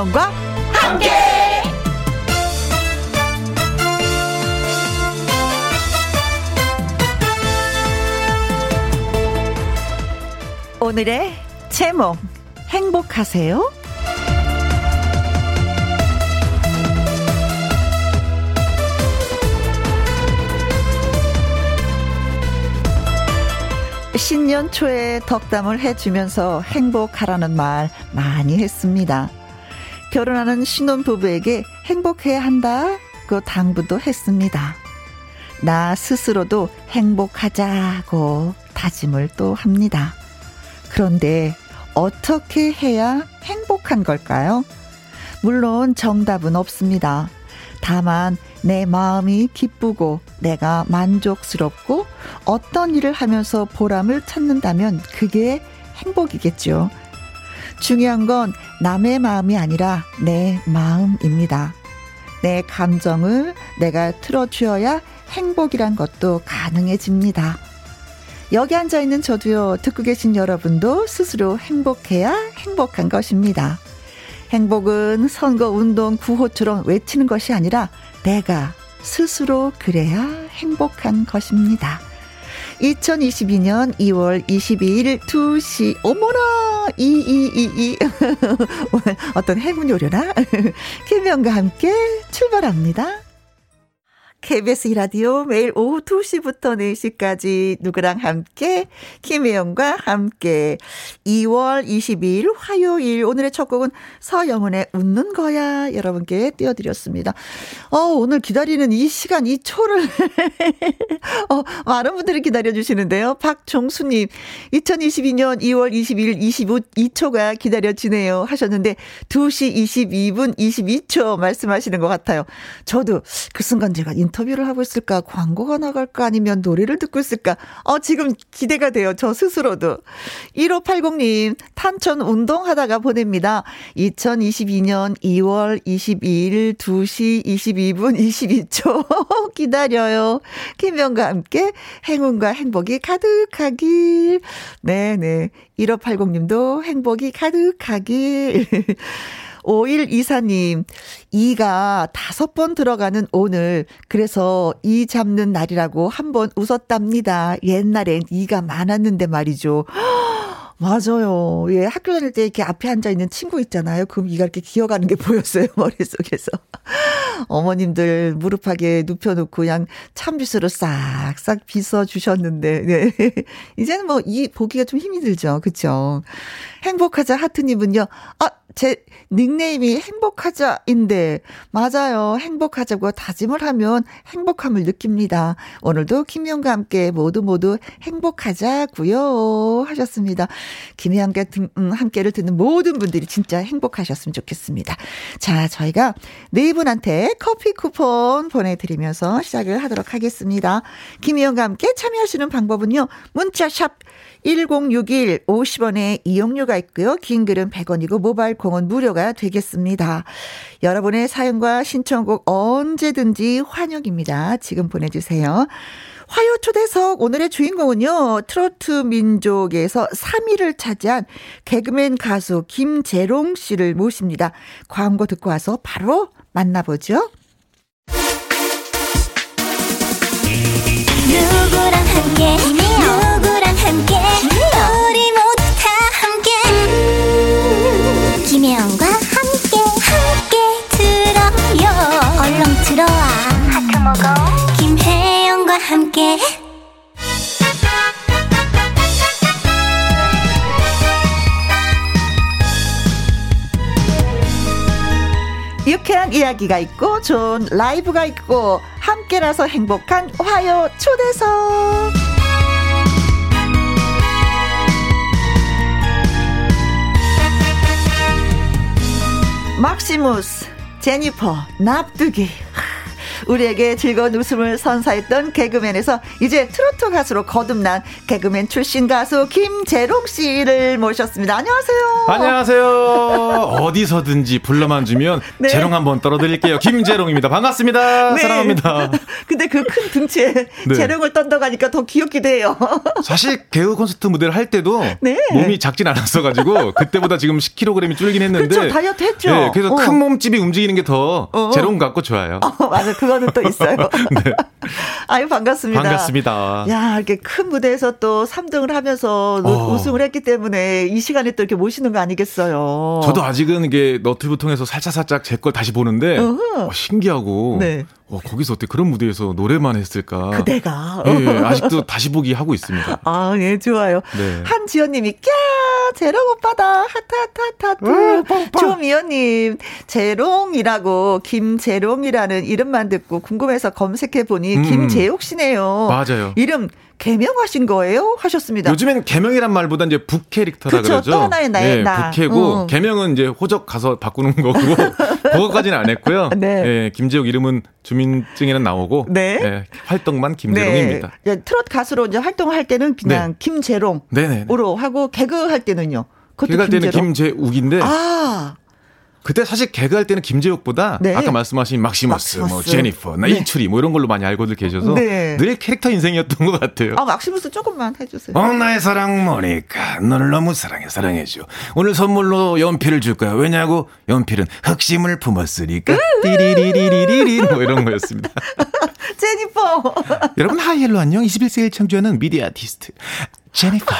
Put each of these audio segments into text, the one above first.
김혜영과 함께. 오늘의 제목 행복하세요? 신년 초에 덕담을 해주면서 행복하라는 말 많이 했습니다. 결혼하는 신혼부부에게 행복해야 한다. 그 당부도 했습니다. 나 스스로도 행복하자고 다짐을 또 합니다. 그런데 어떻게 해야 행복한 걸까요? 물론 정답은 없습니다. 다만 내 마음이 기쁘고 내가 만족스럽고 어떤 일을 하면서 보람을 찾는다면 그게 행복이겠죠. 중요한 건 남의 마음이 아니라 내 마음입니다. 내 감정을 내가 틀어주어야 행복이란 것도 가능해집니다. 여기 앉아 있는 저도요, 듣고 계신 여러분도 스스로 행복해야 행복한 것입니다. 행복은 선거 운동 구호처럼 외치는 것이 아니라 내가 스스로 그래야 행복한 것입니다. 2022년 2월 22일 2시. 어머나! 2222 어떤 해군 요려나? 김명과 함께 출발합니다. KBS 이라디오 매일 오후 2시부터 4시까지 누구랑 함께 김혜영과 함께 2월 22일 화요일 오늘의 첫 곡은 서영은의 웃는 거야 여러분께 띄워드렸습니다. 어, 오늘 기다리는 이 시간 이 초를 어, 많은 분들이 기다려주시는데요. 박종수님 2022년 2월 22일 22초가 기다려지네요 하셨는데 2시 22분 22초 말씀하시는 것 같아요. 저도 그 순간 제가 인 터뷰를 하고 있을까? 광고가 나갈까? 아니면 노래를 듣고 있을까? 어, 지금 기대가 돼요. 저 스스로도. 1580님, 탄천 운동하다가 보냅니다. 2022년 2월 22일 2시 22분 22초 기다려요. 김명과 함께 행운과 행복이 가득하길. 네네. 1580님도 행복이 가득하길. 5124님, 이가 다섯 번 들어가는 오늘, 그래서 이 잡는 날이라고 한 번 웃었답니다. 옛날엔 이가 많았는데 말이죠. 맞아요. 예, 학교 다닐 때 이렇게 앞에 앉아 있는 친구 있잖아요. 그럼 이가 이렇게 기어가는 게 보였어요. 머릿속에서. 어머님들 무릎하게 눕혀놓고 그냥 참빗으로 싹싹 빗어 주셨는데, 네. 이제는 뭐 이 보기가 좀 힘이 들죠. 그쵸? 행복하자 하트님은요, 아, 제 닉네임이 행복하자인데, 맞아요. 행복하자고 다짐을 하면 행복함을 느낍니다. 오늘도 김영과 함께 모두 모두 행복하자고요 하셨습니다. 김혜영과 음, 함께를 듣는 모든 분들이 진짜 행복하셨으면 좋겠습니다. 자, 저희가 네 분한테 커피 쿠폰 보내드리면서 시작을 하도록 하겠습니다. 김혜영과 함께 참여하시는 방법은요. 문자샵 1061 50원의 이용료가 있고요. 긴 글은 100원이고 모바일 공은 무료가 되겠습니다. 여러분의 사연과 신청곡 언제든지 환영입니다. 지금 보내주세요. 화요 초대석 오늘의 주인공은요. 트로트 민족에서 3위를 차지한 개그맨 가수 김재롱 씨를 모십니다. 광고 듣고 와서 바로 만나보죠. 누구랑 함께 우리 모두 다 함께. 음, 김혜영과 함께 함께 들어요. 얼렁 들어와. 하트 먹어. 김혜영과 함께. 유쾌한 이야기가 있고 좋은 라이브가 있고 함께라서 행복한 화요 초대석 막시무스 제니퍼 납두기 우리에게 즐거운 웃음을 선사했던 개그맨에서 이제 트로트 가수로 거듭난 개그맨 출신 가수 김재롱 씨를 모셨습니다. 안녕하세요. 안녕하세요. 어디서든지 불러만 주면 네. 재롱 한번 떨어드릴게요. 김재롱입니다. 반갑습니다. 네. 사랑합니다. 근데 그 큰 등치에 네. 재롱을 떤다가니까 더 귀엽기도 해요. 사실 개그 콘서트 무대를 할 때도 네. 몸이 작진 않았어가지고 그때보다 지금 10kg이 줄긴 했는데 그렇죠. 다이어트 했죠. 네, 그래서 어. 큰 몸집이 움직이는 게더 어. 재롱 같고 좋아요. 어, 맞아. 그 거는 또 있어요. 네. 아유 반갑습니다. 반갑습니다. 야 이렇게 큰 무대에서 또 3등을 하면서 어. 우승을 했기 때문에 이 시간에 또 이렇게 모시는 거 아니겠어요. 저도 아직은 이게 너튜브 통해서 살짝 살짝 제 걸 다시 보는데 어, 신기하고 네. 어, 거기서 어떻게 그런 무대에서 노래만 했을까? 그대가. 예, 예, 아직도 다시 보기 하고 있습니다. 아, 예, 좋아요. 네. 한지연님이, 꺄! 재롱 오빠다. 하트, 하트, 하트, 하트. 조미연님, 재롱이라고, 김재롱이라는 이름만 듣고 궁금해서 검색해보니, 음. 김재욱 씨네요. 맞아요. 이름, 개명하신 거예요? 하셨습니다. 요즘엔 개명이란 말보다 이제 북 캐릭터라 그쵸, 그러죠. 또 하나의 나의 네, 나. 북캐고 음. 개명은 이제 호적 가서 바꾸는 거고 그거까지는 안 했고요. 네. 네. 김재욱 이름은 주민증에는 나오고 네. 네 활동만 김재롱입니다. 네. 트롯 가수로 이제 활동할 때는 그냥 네. 김재롱으로 하고 개그 할 때는요. 개그 할 때는 김재욱인데 아. 그때 사실 개그할 때는 김재욱보다 네. 아까 말씀하신 막시머스, 막시머스. 뭐 제니퍼, 나 네. 이출이 뭐 이런 걸로 많이 알고들 계셔서 네. 늘 캐릭터 인생이었던 것 같아요. 아 막시머스 조금만 해주세요. 어 나의 사랑 모니까 너를 너무 사랑해 사랑해줘. 오늘 선물로 연필을 줄 거야. 왜냐고 연필은 흑심을 품었으니까 띠리리리리리리 뭐 이런 거였습니다. 제니퍼. 여러분 하이헬로 안녕. 21세기를 창조하는 미디어 아티스트 제니퍼요.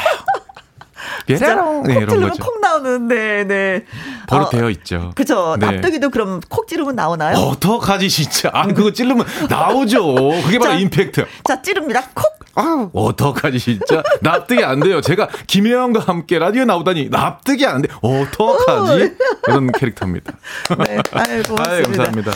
진짜 네, 콕 찌르면 콕 나오는 네, 네. 버릇되어 어, 있죠. 그죠. 네. 납득이도 그럼 콕 찌르면 나오나요? 어떡하지 진짜. 아 그거 찌르면 나오죠. 그게 바로 자, 임팩트. 자 찌릅니다. 콕. 아 어떡하지 진짜 납득이 안 돼요. 제가 김혜영과 함께 라디오 나오다니 납득이 안 돼. 어떡하지? 이런 캐릭터입니다. 네, 아이고 아유, 감사합니다.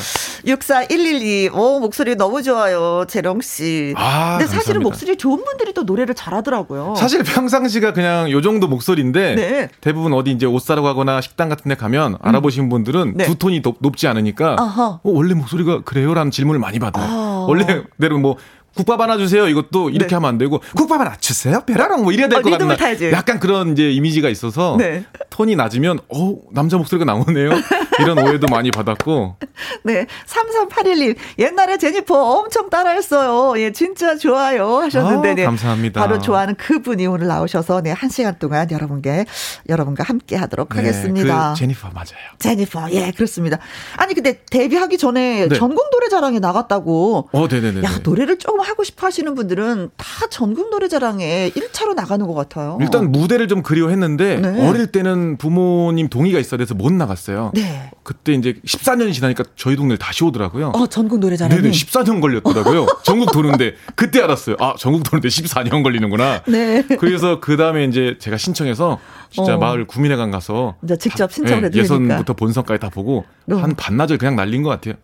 64112. 오 목소리 너무 좋아요, 재롱 씨. 아, 근데 사실은 감사합니다. 목소리 좋은 분들이 또 노래를 잘하더라고요. 사실 평상시가 그냥 요 정도 목소리인데 네. 대부분 어디 이제 옷 사러 가거나 식당 같은 데 가면 음. 알아보신 분들은 네. 두 톤이 높, 지 않으니까 어, 원래 목소리가 그래요라는 질문을 많이 받아요. 아. 원래대로 뭐 국밥 하나 주세요. 이것도 이렇게 네. 하면 안 되고 국밥 하나 주세요. 베라랑 뭐 이래야 될것 어, 같나. 타야지. 약간 그런 이제 이미지가 있어서 네. 톤이 낮으면 어 남자 목소리가 나오네요. 이런 오해도 많이 받았고. 네. 3381님 옛날에 제니퍼 엄청 따라했어요. 예, 진짜 좋아요 하셨는데 아, 네. 감사합니다. 바로 좋아하는 그분이 오늘 나오셔서 네, 한 시간 동안 여러분께 여러분과 함께 하도록 네, 하겠습니다. 그 제니퍼 맞아요. 제니퍼. 예, 그렇습니다. 아니 근데 데뷔하기 전에 네. 전국 노래 자랑에 나갔다고. 어, 네, 네, 네. 야, 노래를 조금 하고 싶어 하시는 분들은 다 전국 노래 자랑에 1차로 나가는 것 같아요. 일단 무대를 좀 그리워했는데 네. 어릴 때는 부모님 동의가 있어야 돼서 못 나갔어요. 네. 그때 이제 14년이 지나니까 저희 동네를 다시 오더라고요. 어, 전국 노래자랑. 네네, 14년 걸렸더라고요. 전국 도는데 그때 알았어요. 아, 전국 도는데 14년 걸리는구나. 네. 그래서 그 다음에 이제 제가 신청해서 진짜 어. 마을 구민회관 가서 직접 신청을 네, 예선부터 본선까지 다 보고 어. 한 반나절 그냥 날린 것 같아요.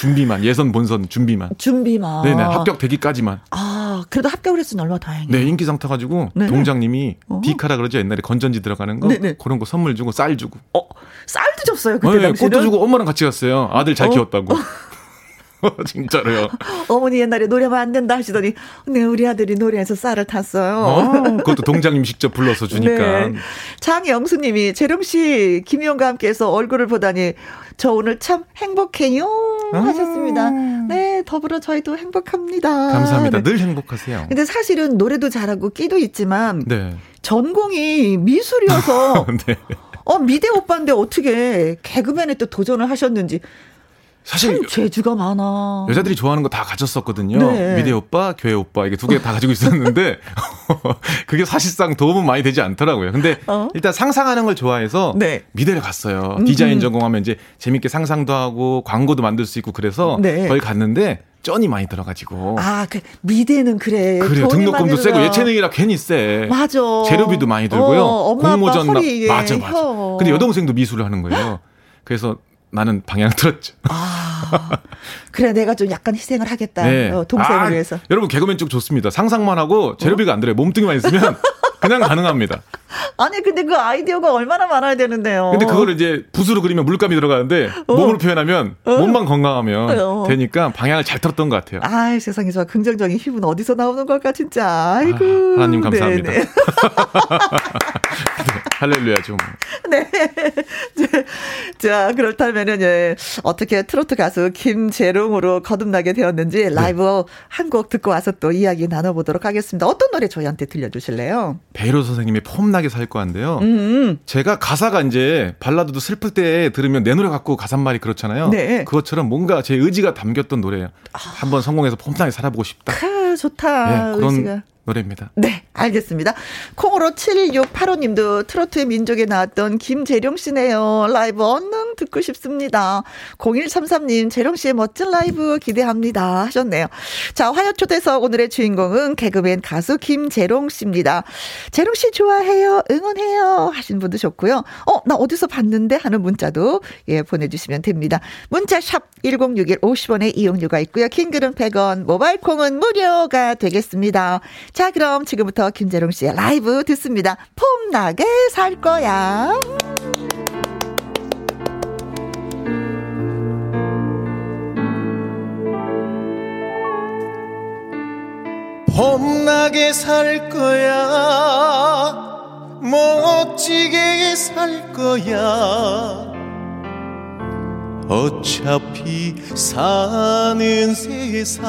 준비만 예선 본선 준비만. 준비만. 네네 합격 되기까지만. 아 그래도 합격을 했으니 얼마나 다행이에요. 네 인기 상 타 가지고 네. 동장님이 어. 디카라 그러죠 옛날에 건전지 들어가는 거 네네. 그런 거 선물 주고 쌀 주고. 어 쌀도 줬어요 그때 네, 당시는. 꽃도 주고 엄마랑 같이 갔어요. 아들 잘 어. 키웠다고. 진짜로요. 어머니 옛날에 노래만 안 된다 하시더니 네 우리 아들이 노래해서 쌀을 탔어요. 어, 그것도 동장님 직접 불러서 주니까. 네. 장영수님이 재령 씨 김희영과 함께해서 얼굴을 보다니 저 오늘 참 행복해요 아. 하셨습니다. 네, 더불어 저희도 행복합니다. 감사합니다. 네. 늘 행복하세요. 근데 사실은 노래도 잘하고 끼도 있지만 네. 전공이 미술이어서 네. 어 미대 오빠인데 어떻게 개그맨에 또 도전을 하셨는지 사실 재주가 많아. 여자들이 좋아하는 거 다 가졌었거든요. 네. 미대 오빠, 교회 오빠 이게 두 개 다 가지고 있었는데 그게 사실상 도움은 많이 되지 않더라고요. 근데 어? 일단 상상하는 걸 좋아해서 네. 미대를 갔어요. 디자인 전공하면 이제 재밌게 상상도 하고 광고도 만들 수 있고 그래서 네. 거기 갔는데 쩐이 많이 들어가지고. 아, 그 미대는 그래. 그래요. 등록금도 세고 예체능이라 괜히 세. 맞아. 재료비도 많이 들고요. 어, 공모전 막 맞아 맞아. 근데 여동생도 미술을 하는 거예요. 그래서 나는 방향 틀었죠. 아, 그래 내가 좀 약간 희생을 하겠다. 네. 어, 동생을 아, 위해서. 여러분 개그맨 쪽 좋습니다. 상상만 하고 재료비가 안 들어요. 몸뚱이만 있으면 그냥 가능합니다. 아니 근데 그 아이디어가 얼마나 많아야 되는데요. 근데 그거를 이제 붓으로 그리면 물감이 들어가는데 어. 몸으로 표현하면 어. 몸만 건강하면 어. 되니까 방향을 잘 틀었던 것 같아요. 아 세상에 저 긍정적인 힘은 어디서 나오는 걸까 진짜. 아이고. 아, 하나님 감사합니다. 할렐루야죠. 네. 자, 그렇다면은, 예, 어떻게 트로트 가수 김재롱으로 거듭나게 되었는지 네. 라이브 네. 한곡 듣고 와서 또 이야기 나눠 보도록 하겠습니다. 어떤 노래 저희한테 들려 주실래요? 베이로 선생님의 폼나게 살 거인데요. 음. 제가 가사가 이제 발라드도 슬플 때 들으면 내 노래 갖고 가사말이 그렇잖아요. 네. 그것처럼 뭔가 제 의지가 담겼던 노래예요. 아. 한번 성공해서 폼나게 살아보고 싶다. 크, 좋다. 네, 그런 의지가. 노래입니다. 네, 알겠습니다. 콩으로 7685님도 트로트의 민족에 나왔던 김재룡 씨네요. 라이브 얼른 듣고 싶습니다. 0133님, 재룡 씨의 멋진 라이브 기대합니다. 하셨네요. 자, 화요초대석 오늘의 주인공은 개그맨 가수 김재룡 씨입니다. 재룡 씨 좋아해요. 응원해요. 하신 분도 좋고요. 어, 나 어디서 봤는데 하는 문자도 예, 보내주시면 됩니다. 문자 샵 1061 50원의 이용료가 있고요. 킹글은 100원, 모바일 콩은 무료가 되겠습니다. 자, 그럼 지금부터 김재롱 씨의 라이브 듣습니다. 폼나게 살 거야. 폼나게 살 거야. 멋지게 살 거야. 어차피 사는 세상.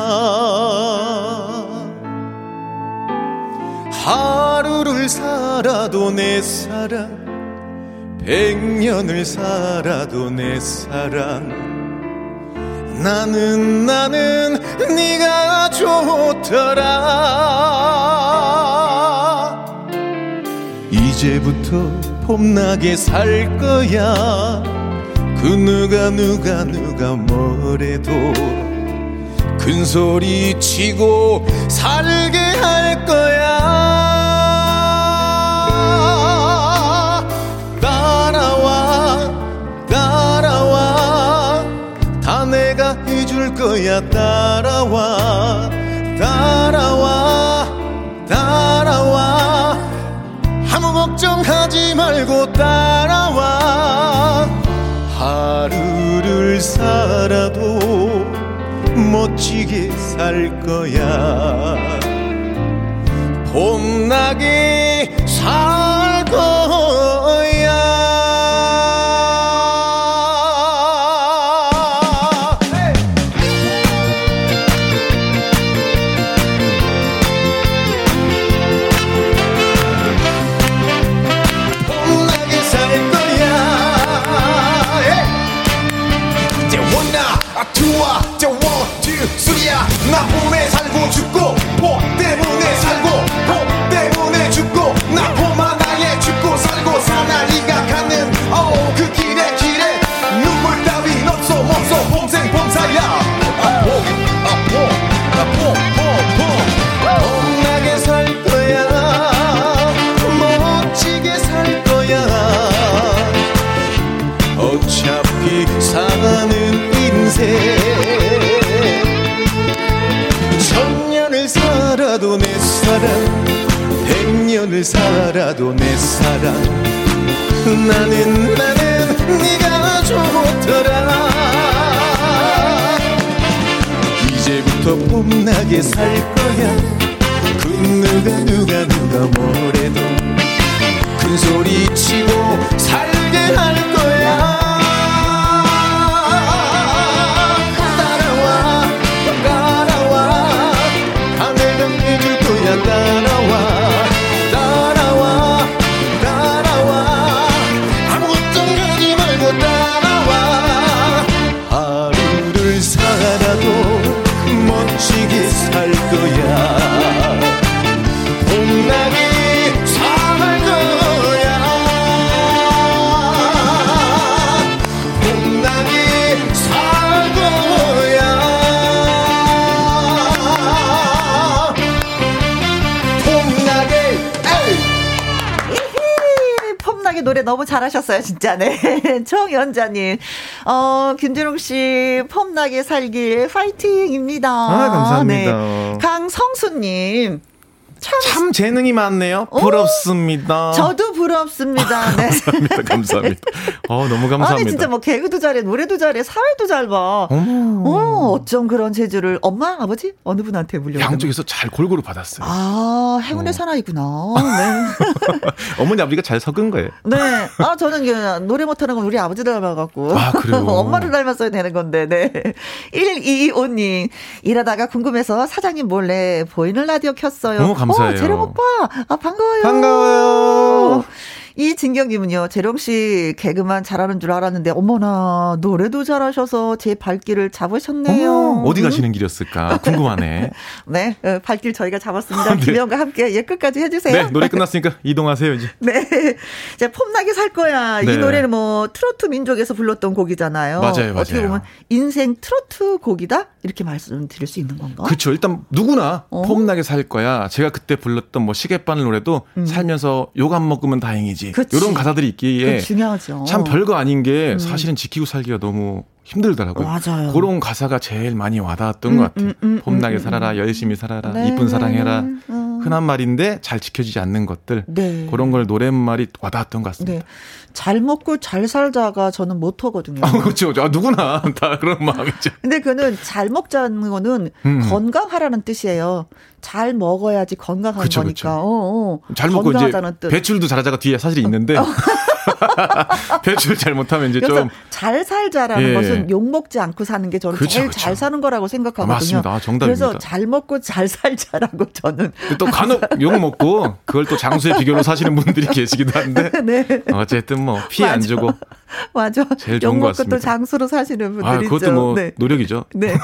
하루를 살아도 내 사랑 백년을 살아도 내 사랑. 나는 나는 네가 좋더라. 이제부터 봄나게 살 거야. 그 누가 누가 누가 뭐래도 큰 소리 치고 살게 할 거야 내가 해줄 거야. 따라와 따라와 따라와. 아무 걱정하지 말고 따라와. 하루를 살아도 멋지게 살 거야. 봄나게 살 살아도 내 사랑. 나는 나는 네가 좋더라. 이제부터 봄나게 살 거야. 그 누가 누가 누가 뭐래도 큰 소리 치고 살게 할 거야 노래 너무 잘하셨어요, 진짜. 네. 정연자님. 어, 김준웅 씨, 폼나게 살길 파이팅입니다. 아, 감사합니다. 네. 강성수님. 참, 참 재능이 많네요. 부럽습니다. 오, 저도 부럽습니다. 네. 감사합니다. 감사합니다. 어, 너무 감사합니다. 아니, 진짜 뭐 개그도 잘해, 노래도 잘해, 사회도 잘 봐. 어머. 어, 어쩜 그런 재주를 엄마, 아버지? 어느 분한테 물려 양쪽에서 잘 골고루 받았어요. 아, 행운의 어. 사나이구나. 네. 어머니, 아버지가 잘 섞은 거예요. 네. 아, 저는 노래 못하는 건 우리 아버지 닮아갖고. 아, 그래요? 엄마를 닮았어야 되는 건데, 네. 1225님, 일하다가 궁금해서 사장님 몰래 보이는 라디오 켰어요. 너무 감사해요. 어, 재령 오빠, 아, 반가워요. 반가워요. 이 진경님은요, 재령 씨 개그만 잘하는 줄 알았는데, 어머나, 노래도 잘하셔서 제 발길을 잡으셨네요. 어머, 어디 가시는 길이었을까? 궁금하네. 네, 어, 발길 저희가 잡았습니다. 아, 네. 김혜영과 함께 예 끝까지 해주세요. 네, 노래 끝났으니까 이동하세요, 이제. 네. 자, 폼나게 살 거야. 네. 이 노래는 뭐, 트로트 민족에서 불렀던 곡이잖아요. 맞아요, 맞아요. 어떻게 보면, 인생 트로트 곡이다? 이렇게 말씀드릴 수 있는 건가? 그렇죠. 일단 누구나 어? 폼나게 살 거야. 제가 그때 불렀던 뭐 시계바늘 노래도 음. 살면서 욕 안 먹으면 다행이지. 그치. 이런 가사들이 있기에 중요하죠. 참 별거 아닌 게 음. 사실은 지키고 살기가 너무 힘들더라고요. 맞아요. 그런 가사가 제일 많이 와닿았던 음, 것 같아요. 음, 음, 폼나게 음, 음. 살아라, 열심히 살아라, 네, 이쁜 사랑해라. 어. 흔한 말인데 잘 지켜지지 않는 것들. 네. 그런 걸 노랫말이 와닿았던 것 같습니다. 네. 잘 먹고 잘 살자가 저는 모토거든요. 아, 그렇죠. 아, 누구나 다 그런 마음이죠. 근데 그는 잘 먹자는 거는 건강하라는 뜻이에요. 잘 먹어야지 건강한 그쵸, 거니까. 그쵸. 어, 어. 잘 먹고 이제 뜻. 배출도 잘하자가 뒤에 사실 있는데 어. 배출 잘못하면 이제 좀 잘 살자라는 예. 것은 욕 먹지 않고 사는 게 저는 그쵸, 제일. 잘 사는 거라고 생각하거든요. 아, 맞습니다. 아, 정답입니다. 그래서 잘 먹고 잘 살자라고 저는 또 간혹 욕 먹고 그걸 또 장수의 비결로 사시는 분들이 계시기도 한데 네. 어쨌든 뭐 피해 안 주고 맞아. 제일 좋은 것 같습니다. 또 장수로 사시는 분들 아, 그것도. 뭐 네. 노력이죠. 네.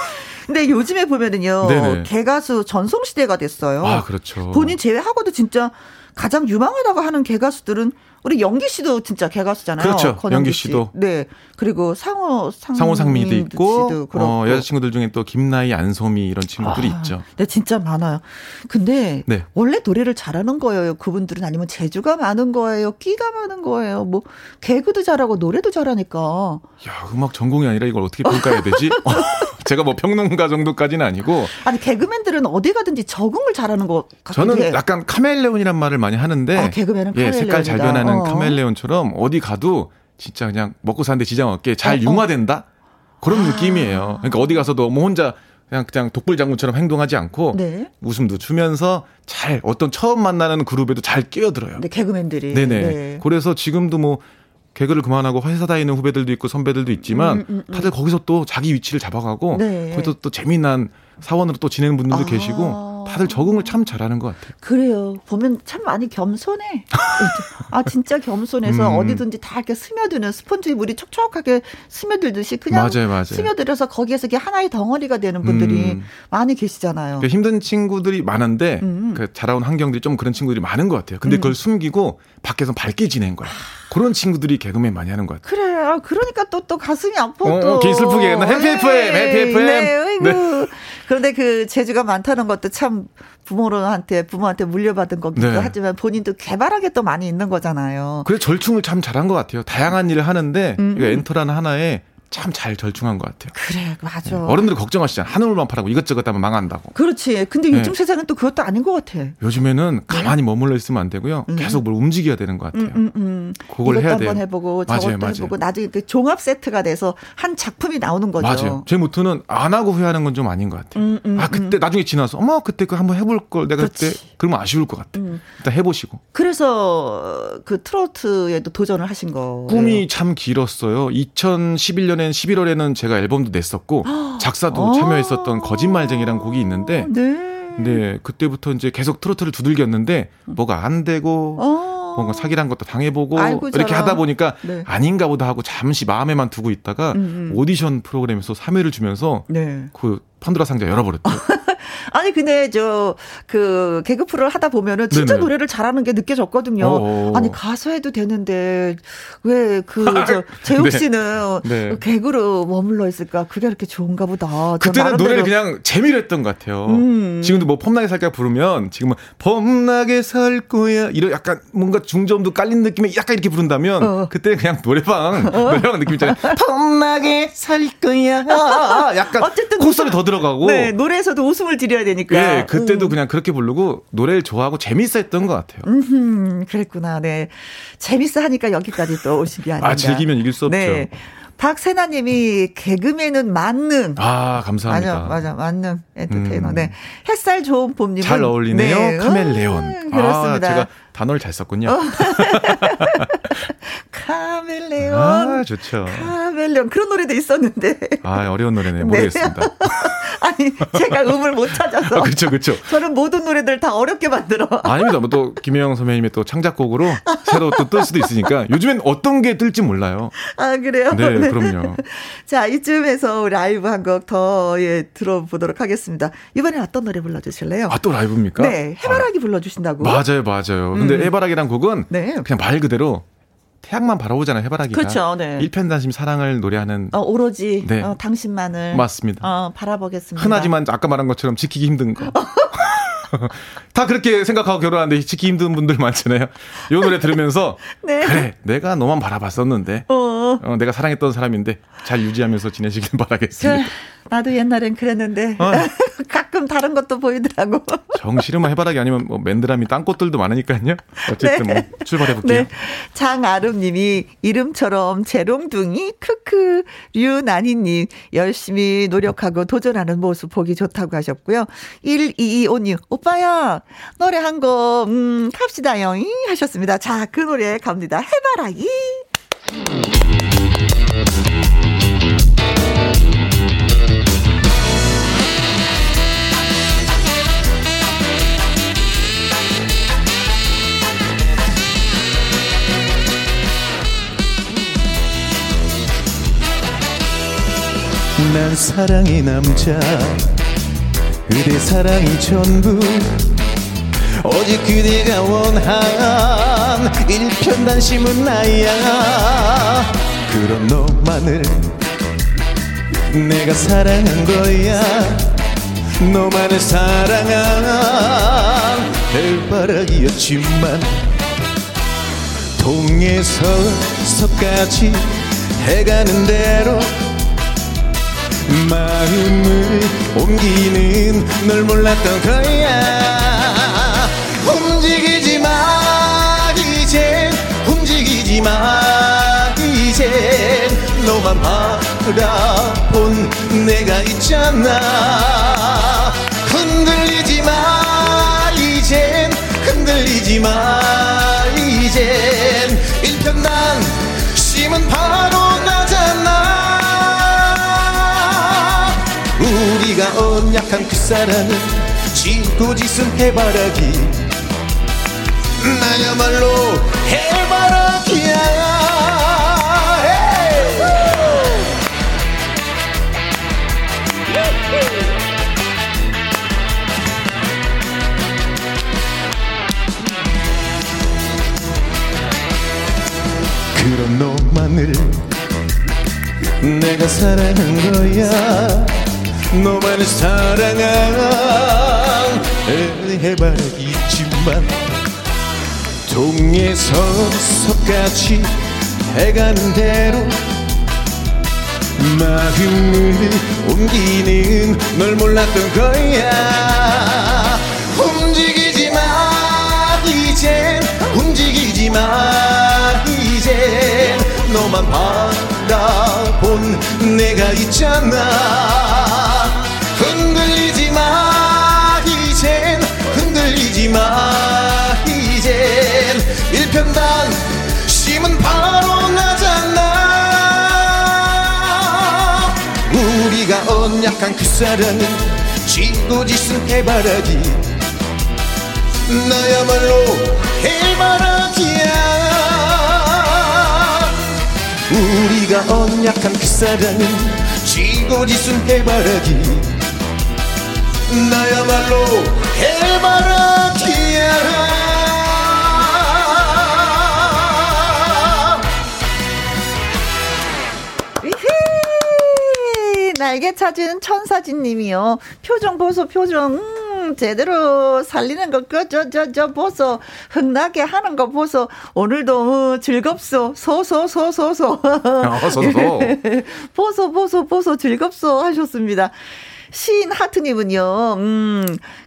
근데 요즘에 보면은요. 네네. 개가수 전성 시대가 됐어요. 아, 그렇죠. 본인 제외하고도 진짜 가장 유망하다고 하는 개가수들은 우리 영기 씨도 진짜 개가수잖아요. 그렇죠. 영기 씨도. 네. 그리고 상호 상 상호 상미도 있고 어, 여자친구들 중에 또 김나희 안소미 이런 친구들이 아, 있죠. 네, 진짜 많아요. 근데 네. 원래 노래를 잘하는 거예요. 그분들은 아니면 재주가 많은 거예요. 끼가 많은 거예요. 뭐 개그도 잘하고 노래도 잘하니까. 야, 음악 전공이 아니라 이걸 어떻게 평가해야 되지? 제가 뭐 평론가 정도까지는 아니고. 아니 개그맨들은 어디 가든지 적응을 잘하는 것 같아요. 저는 해. 약간 카멜레온이란 말을 많이 하는데. 아, 개그맨은 예, 색깔 잘 변하는 어. 카멜레온처럼 어디 가도 진짜 그냥 먹고 사는데 지장 없게 잘 어, 어. 융화된다 그런 아. 느낌이에요. 그러니까 어디 가서도 뭐 혼자 그냥 그냥 독불 장군처럼 행동하지 않고 네. 웃음도 주면서 잘 어떤 처음 만나는 그룹에도 잘 끼어들어요. 네, 개그맨들이. 네네. 네. 그래서 지금도 뭐 개그를 그만하고 회사 다니는 후배들도 있고 선배들도 있지만 음, 음, 음. 다들 거기서 또 자기 위치를 잡아가고 네. 거기서 또 재미난 사원으로 또 지내는 분들도 아. 계시고 다들 적응을 참 잘하는 것 같아요. 그래요. 보면 참 많이 겸손해. 아 진짜 겸손해서 음. 어디든지 다 이렇게 스며드는 스펀지 물이 촉촉하게 스며들듯이 그냥 맞아요, 맞아요. 스며들어서 거기에서 이게 하나의 덩어리가 되는 분들이 음. 많이 계시잖아요. 그러니까 힘든 친구들이 많은데 음. 그 자라온 환경들이 좀 그런 친구들이 많은 것 같아요. 근데 음. 그걸 숨기고 밖에서 밝게 지낸 거야. 그런 친구들이 개그맨 많이 하는 것 같아요. 그래. 아, 그러니까 또, 또 가슴이 아파. 어, 또. 기슬프게 해피 FM, 해피 FM. 네, 네. 그런데 그 재주가 많다는 것도 참 부모한테 부모한테 물려받은 거기도 네. 하지만 본인도 개발하게 또 많이 있는 거잖아요. 그래 절충을 참 잘한 것 같아요. 다양한 일을 하는데 음. 엔터라는 하나에 참 잘 절충한 것 같아요. 그래, 맞아. 네. 어른들 걱정하시잖아. 한우물만 팔하고 이것저것 하면 망한다고. 그렇지. 근데 네. 요즘 네. 세상은 또 그것도 아닌 것 같아. 요즘에는 가만히 네. 머물러 있으면 안 되고요. 음. 계속 뭘 움직여야 되는 것 같아요. 음, 음, 음. 그걸 해야 돼요. 한번 해보고 저것도 맞아요. 해보고 나중에 그 종합 세트가 돼서 한 작품이 나오는 거죠. 맞아요. 제 모토는 안 하고 후회하는 건 좀 아닌 것 같아요. 음, 음, 아 그때 나중에 지나서 어머 그때 그 한번 해볼 걸 내가 그렇지. 그때 그러면 아쉬울 것 같아. 일단 해보시고. 그래서 그 트로트에도 도전을 하신 거. 꿈이 참 길었어요. 2011년 엔 11월에는 제가 앨범도 냈었고 작사도 아~ 참여했었던 거짓말쟁이란 곡이 있는데 네. 네 그때부터 이제 계속 트로트를 두들겼는데 뭐가 안 되고 어~ 뭔가 사기란 것도 당해보고 아이고, 이렇게 하다 보니까 네. 아닌가 보다 하고 잠시 마음에만 두고 있다가 음음. 음. 오디션 프로그램에서 3회를 주면서 네. 그 판도라 상자 열어버렸죠. 아니 근데 저 그 개그 프로를 하다 보면은 진짜 네네. 노래를 잘하는 게 느껴졌거든요. 어어. 아니 가수 해도 되는데 왜 그 저 재욱 네. 씨는 네. 네. 개그로 머물러 있을까? 그게 그렇게 좋은가 보다. 그때는 노래를 그냥 재미로 했던 것 같아요. 음. 지금도 뭐 폼나게 살까 부르면 지금은 폼나게 살 거야 이런 약간 뭔가 중점도 깔린 느낌의 약간 이렇게 부른다면 어. 그때 그냥 노래방 어. 노래방 느낌 있잖아요. 폼나게 살 거야. 약간 어쨌든 코스를 더 들어가고 네 노래에서도 웃음을 드려야 되니까. 네, 그때도 음. 그냥 그렇게 부르고 노래를 좋아하고 재밌어 했던 것 같아요. 음, 그랬구나. 네. 재밌어 하니까 여기까지 또 오신 게 아닌가. 아, 즐기면 이길 수 없죠. 네. 박세나님이 개그맨은 만능. 아 감사합니다. 맞아 맞아 만능 엔터테이너. 음. 네 햇살 좋은 봄님 잘 어울리네요. 네. 카멜레온. 음, 그렇습니다. 아, 제가 단어를 잘 썼군요. 어. 카멜레온. 아, 좋죠. 카멜레온. 그런 노래도 있었는데. 아, 어려운 노래네. 모르겠습니다. 네. 아니, 제가 음을 못 찾아서. 아, 그쵸, 그쵸. 저는 모든 노래들 다 어렵게 만들어. 아닙니다. 뭐 또, 김혜영 선배님의 또 창작곡으로 새로 또 뜰 수도 있으니까 요즘엔 어떤 게 뜰지 몰라요. 아, 그래요? 네, 네. 그럼요. 자, 이쯤에서 라이브 한 곡 더, 예, 들어보도록 하겠습니다. 이번엔 어떤 노래 불러주실래요? 아, 또 라이브입니까? 네, 해바라기 아, 불러주신다고. 맞아요, 맞아요. 근데 음. 해바라기란 곡은 네. 그냥 말 그대로 태양만 바라보잖아요, 해바라기가. 그렇죠, 네. 일편단심 사랑을 노래하는. 어, 오로지, 네. 어, 당신만을. 맞습니다. 어, 바라보겠습니다. 흔하지만 아까 말한 것처럼 지키기 힘든 거. 다 그렇게 생각하고 결혼하는데 지키기 힘든 분들 많잖아요. 이 노래 들으면서 네. 그래 내가 너만 바라봤었는데 어. 어, 내가 사랑했던 사람인데 잘 유지하면서 지내시길 바라겠습니다. 저, 나도 옛날엔 그랬는데 어. 가끔 다른 것도 보이더라고. 정시름만 해바라기 아니면 뭐 맨드라미 땅꽃들도 많으니까요. 어쨌든 네. 뭐 출발해 볼게요. 네. 장아름님이 이름처럼 재롱둥이 크크 류나니님 열심히 노력하고 도전하는 모습 보기 좋다고 하셨고요. 1225님 오빠야 노래 한곡 음, 갑시다요 하셨습니다. 자 그 노래 갑니다. 해바라기. 난 사랑의 남자. 그대 사랑이 전부. 오직 그대가 원한 일편단심은 나야. 그런 너만을 내가 사랑한 거야. 너만을 사랑한 별바라기였지만 동에서 서까지 해가는 대로 마음을 옮기는 널 몰랐던 거야. 움직이지 마 이젠 움직이지 마 이젠 너만 바라본 내가 있잖아. 흔들리지 마 이젠 흔들리지 마 이젠 일편단 심은 바 우리가 언약한 그 사랑은 지고지순 해바라기. 나야말로 해바라기야. 그런 너만을 내가 사랑한 거야 너만을 사랑한 해바라기지만 동에서 서까지 해가는 대로 마음을 옮기는 널 몰랐던 거야. 움직이지 마 이젠. 움직이지 마 이젠. 너만 바라본 내가 있잖아. 흔들리지 마 이젠. 흔들리지 마 이젠. 일편단 심은 바로 나잖아. 우리가 언약한 그 사랑은 지고지순 해바라기. 나야말로 해바라기야 우리가 언약한 그 사랑은 지고지순 해바라기 나야말로 해바라기야 날개 찾은 천사진님이요. 표정 보소 표정. 음, 제대로 살리는 거, 그, 저, 저, 저, 보소. 흥나게 하는 거 보소. 오늘도 어, 즐겁소. 소소, 소소소. 어, 소소. 보소, 보소, 보소, 즐겁소. 하셨습니다. 시인 하트님은요, 음,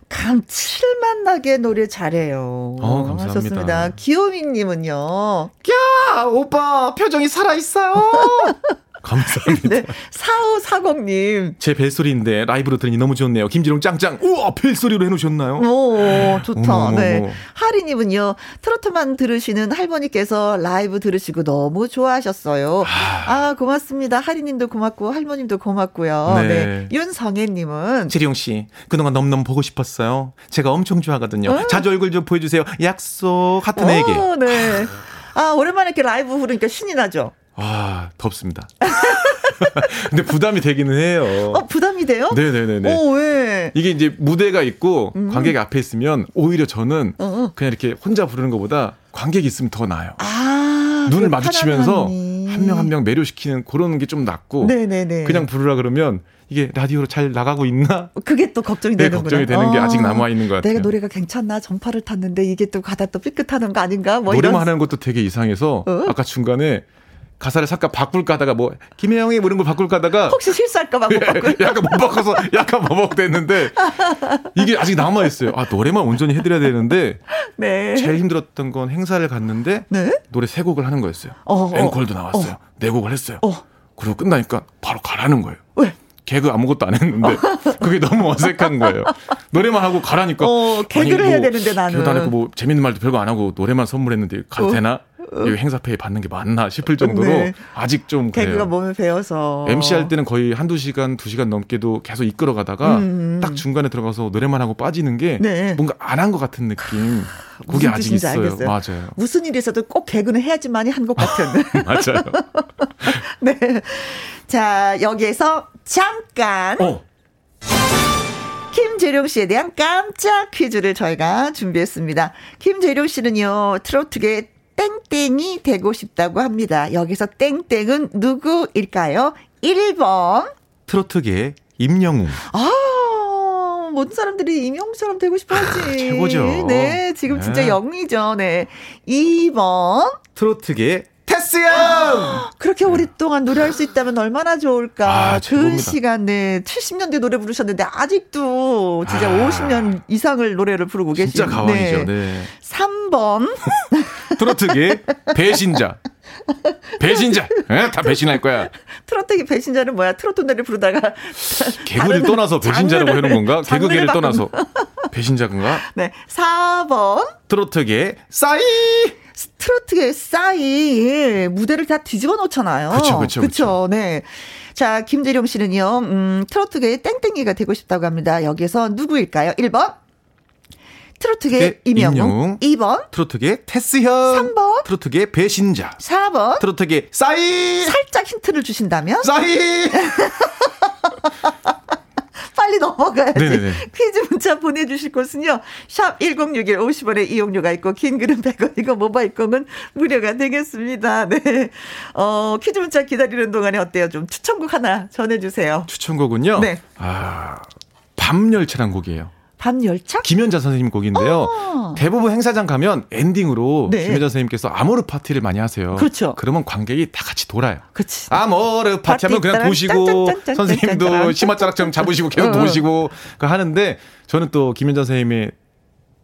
감칠맛 나게 노래 잘해요. 어, 감사합니다. 하셨습니다. 귀요미님은요, 야, 오빠, 표정이 살아있어요. 감사합니다. 네. 4540님. 제 벨소리인데 라이브로 들으니 너무 좋네요. 김지롱 짱짱. 우와, 벨소리로 해놓으셨나요? 오, 좋다. 어머, 네. 하리님은요, 트로트만 들으시는 할머니께서 라이브 들으시고 너무 좋아하셨어요. 아, 아 고맙습니다. 하리님도 고맙고, 할머님도 고맙고요. 네. 네. 윤성애님은. 지룡씨, 그동안 너무너무 보고 싶었어요. 제가 엄청 좋아하거든요. 어? 자주 얼굴 좀 보여주세요. 약속, 하트 4개. 어, 네. 아, 오랜만에 이렇게 라이브 부르니까 신이 나죠? 아, 덥습니다. 근데 부담이 되기는 해요. 어, 부담이 돼요? 네네네네. 오, 왜? 이게 이제 무대가 있고 음. 관객이 앞에 있으면 오히려 저는 어, 어. 그냥 이렇게 혼자 부르는 것보다 관객이 있으면 더 나아요. 아, 눈을 마주치면서 한 명 한 명 매료시키는 그런 게 좀 낫고 네네네. 그냥 부르라 그러면 이게 라디오로 잘 나가고 있나? 그게 또 걱정이 되는 네, 걱정이 되는 게 아직 남아 있는 것 같아요. 내가 노래가 괜찮나? 전파를 탔는데 이게 또 가다 또 삐끗하는 거 아닌가? 뭐 노래만 이런... 하는 것도 되게 이상해서 어? 아까 중간에 가사를 잠깐 바꿀까 하다가 뭐 김혜영이 모르는 걸 바꿀까 하다가 혹시 실수할까 봐 못 바꿔 약간 못 바꿔서 약간 버벅댔는데 이게 아직 남아 있어요. 아 노래만 온전히 해드려야 되는데 네. 제일 힘들었던 건 행사를 갔는데 네? 노래 세 곡을 하는 거였어요. 어, 어. 앵콜도 나왔어요. 어. 네 곡을 했어요. 어. 그리고 끝나니까 바로 가라는 거예요. 왜? 개그 아무것도 안 했는데 그게 너무 어색한 거예요. 노래만 하고 가라니까. 어, 개그를 뭐, 해야 되는데 나는. 개그도 안 했고 뭐 재밌는 말도 별거 안 하고 노래만 선물했는데 가도 어. 되나? 이 행사페이 받는 게 맞나 싶을 정도로 네. 아직 좀 그래요. 개그가 몸에 배어서 MC 할 때는 거의 한두 시간, 두 시간 넘게도 계속 이끌어 가다가 음. 딱 중간에 들어가서 노래만 하고 빠지는 게 네. 뭔가 안 한 것 같은 느낌. 그게 아직 있어요. 알겠어요. 맞아요. 무슨 있어도 꼭 개그는 해야지만이 한 것 같은. 맞아요. 네. 자, 여기에서 잠깐 어. 김재룡 씨에 대한 깜짝 퀴즈를 저희가 준비했습니다. 김재룡 씨는요, 트로트계 땡땡이 되고 싶다고 합니다. 여기서 땡땡은 누구일까요? 1번. 트로트계 임영웅. 아, 모든 사람들이 임영웅처럼 되고 싶어 하지. 아, 최고죠. 네, 지금 진짜 네. 영이죠. 네. 2번. 트로트계 테스야! 그렇게 오랫동안 노래할 수 있다면 얼마나 좋을까. 아, 그 시간에 70년대 노래 부르셨는데 아직도 진짜 아, 50년 이상을 노래를 부르고 계시네. 진짜 가왕이죠. 네. 3번. 트로트계 배신자. 배신자. 네? 다 배신할 거야. 트로트계 배신자는 뭐야? 트로트 노래 부르다가 개그를 떠나서 배신자라고 해는 건가? 개그계를 떠나서 배신자인가? 네. 4번. 트로트계 싸이. 트로트계 싸이 무대를 다 뒤집어 놓잖아요. 그렇죠, 그렇죠, 그렇죠. 네. 자, 김재룡 씨는요, 음, 트로트계의 땡땡이가 되고 싶다고 합니다. 여기서 누구일까요? 1번. 트로트계 임영웅. 임영웅. 2번. 트로트계 테스현. 3번. 트로트계 배신자. 4번. 트로트계 싸이. 살짝 힌트를 주신다면? 싸이. 빨리 넘어가야지. 네네네. 퀴즈 문자 보내주실 곳은요. 샵 1061 50원의 이용료가 있고 긴 글은 100원이고 모바일 콩은 무료가 되겠습니다. 네. 어, 퀴즈 문자 기다리는 동안에 어때요? 좀 추천곡 하나 전해주세요. 추천곡은요? 네. 아, 밤열차란 곡이에요. 밤 열차? 김현자 선생님 곡인데요. 아~ 대부분 행사장 가면 엔딩으로 네. 김현자 선생님께서 아모르 파티를 많이 하세요. 그렇죠. 그러면 관객이 다 같이 돌아요. 그치. 아모르 파티 하면 그냥 도시고 선생님도 심화자락처럼 잡으시고 계속 도시고 하는데 저는 또 김현자 선생님의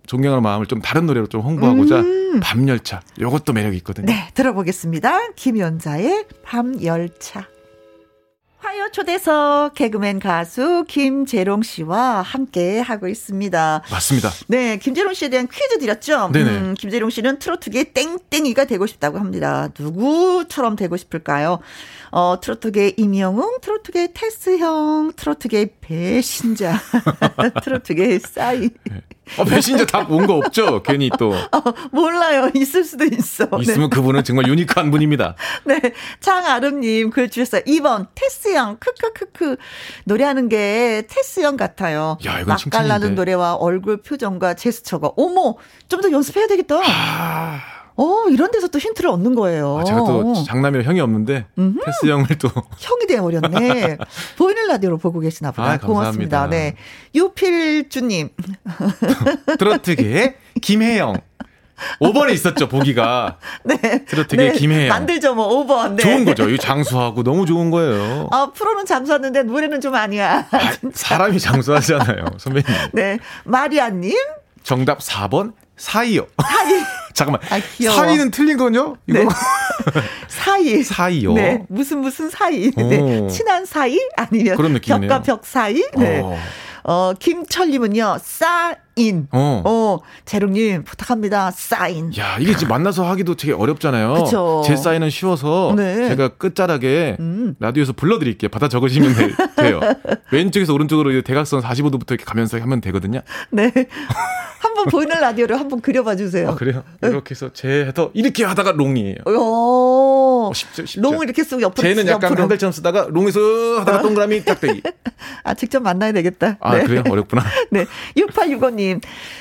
존경하는 마음을 좀 다른 노래로 좀 홍보하고자 음~ 밤열차 요것도 매력이 있거든요. 네, 들어보겠습니다. 김연자의 밤열차. 화요 초대석 개그맨 가수 김재롱 씨와 함께 하고 있습니다. 맞습니다. 네, 김재롱 씨에 대한 퀴즈 드렸죠. 네네. 음, 김재롱 씨는 트로트계 땡땡이가 되고 싶다고 합니다. 누구처럼 되고 싶을까요? 어, 트로트계 임영웅, 트로트계 테스형, 트로트계 배신자, 트로트계 싸이. 네. 어, 배신자 답온 거 없죠? 괜히 또. 어, 몰라요. 있을 수도 있어. 있으면 네. 그분은 정말 유니크한 분입니다. 네. 장아름님 글 주셨어요. 2번, 테스형, 크크크크. 노래하는 게 테스형 같아요. 야, 이건 맛깔나는 노래와 얼굴 표정과 제스처가. 어머, 좀 더 연습해야 되겠다. 아... 어, 이런 데서 또 힌트를 얻는 거예요. 아, 제가 또 장남이 형이 없는데 음흠. 테스 형을 또 형이 되어 버렸네. 보이는 라디오로 보고 계시나 보다. 아, 고맙습니다. 네. 유필주 님. 트로트계 김혜영. 5번에 있었죠, 보기가. 네. 트로트계 네. 김혜영. 만들죠, 뭐, 5번. 네. 좋은 거죠. 이 장수하고 너무 좋은 거예요. 아, 프로는 장수하는데 노래는 좀 아니야. 아, 사람이 장수하잖아요, 선배님. 네. 마리아님. 정답 4번, 사이요. 사이. 잠깐만. 아, 사이는 틀린? 이거. 네. 사이. 사이요. 네. 무슨 무슨 사이. 네. 친한 사이? 아니면 그런 느낌이네요. 벽과 벽 사이? 네. 어. 어, 김철님은요, 싸인. 어. 어, 재롱님, 부탁합니다. 싸인. 야, 이게 지금 만나서 하기도 되게 어렵잖아요. 그쵸. 제 사인은 쉬워서 네. 제가 끝자락에 음. 라디오에서 불러드릴게요. 받아 적으시면 돼요. 왼쪽에서 오른쪽으로 대각선 45도부터 이렇게 가면서 하면 되거든요. 네. 한번 보이는 라디오를 한번 그려봐 주세요. 아, 그래요? 이렇게 해서 제 해서 이렇게 하다가 롱이에요. 오. 어, 쉽죠, 쉽죠. 롱 이렇게 쓰고 옆으로 쟤는 약간 옆으로. 한글처럼 쓰다가 롱에서 하다가 어. 동그라미 짝대기. 아, 직접 만나야 되겠다. 아, 네. 그래요? 어렵구나. 네. 6865님.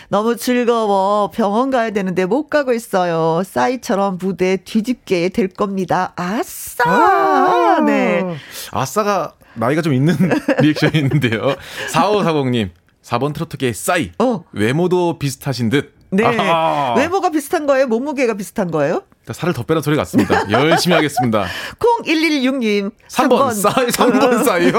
너무 즐거워. 병원 가야 되는데 못 가고 있어요. 싸이처럼 무대 뒤집게 될 겁니다. 아싸! 아~ 네. 아싸가 나이가 좀 있는 리액션이 있는데요. 4540님. 4번 트로트계의 싸이. 어. 외모도 비슷하신 듯. 네. 아하. 외모가 비슷한 거예요? 몸무게가 비슷한 거예요? 살을 더 빼라 소리 같습니다. 열심히 하겠습니다. 0116님. 3번, 3번 싸이, 3번 싸이요?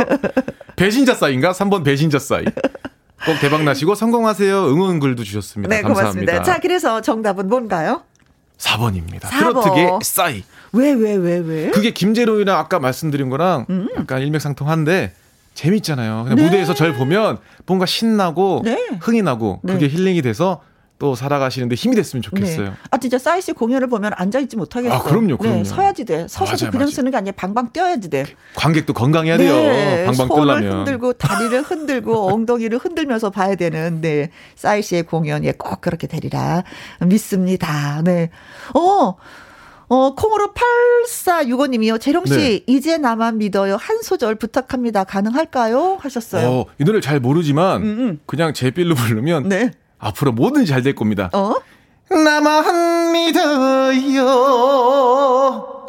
배신자 싸이인가? 3번 배신자 싸이. 꼭 대박 나시고 성공하세요. 응원글도 주셨습니다. 네, 감사합니다. 고맙습니다. 자, 그래서 정답은 뭔가요? 4번입니다. 4번. 트로트계 싸이. 왜, 왜, 왜, 왜? 그게 김재로이랑 아까 말씀드린 거랑 음. 약간 일맥상통한데 재밌잖아요. 네. 무대에서 절 보면 뭔가 신나고 네. 흥이 나고 네. 그게 힐링이 돼서 또 살아가시는데 힘이 됐으면 좋겠어요. 네. 아 진짜 싸이 씨 공연을 보면 앉아 있지 못하겠어. 아 그럼요, 그럼요. 네, 서야지 돼. 서서 그냥 맞아요. 쓰는 게 아니라 방방 뛰어야지 돼. 관객도 건강해야 돼요. 네, 방방 손을 흔들고 다리를 흔들고 엉덩이를 흔들면서 봐야 되는 네 싸이 씨의 공연 에 꼭 그렇게 되리라 믿습니다. 네. 어. 어, 콩으로 8465님이요. 재롱씨, 네. 이제 나만 믿어요. 한 소절 부탁합니다. 가능할까요? 하셨어요. 어, 이 노래를 잘 모르지만, 음음. 음. 그냥 제 빌로 부르면, 네. 앞으로 뭐든지 잘 될 겁니다. 어? 나만 믿어요.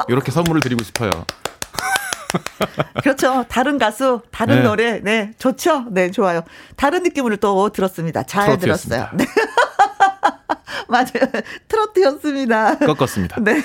이렇게 선물을 드리고 싶어요. 그렇죠. 다른 가수, 다른 네. 노래, 네, 좋죠. 네, 좋아요. 다른 느낌으로 또 들었습니다. 잘 들었어요. 네. 맞아요. 트로트였습니다. 꺾었습니다. 네.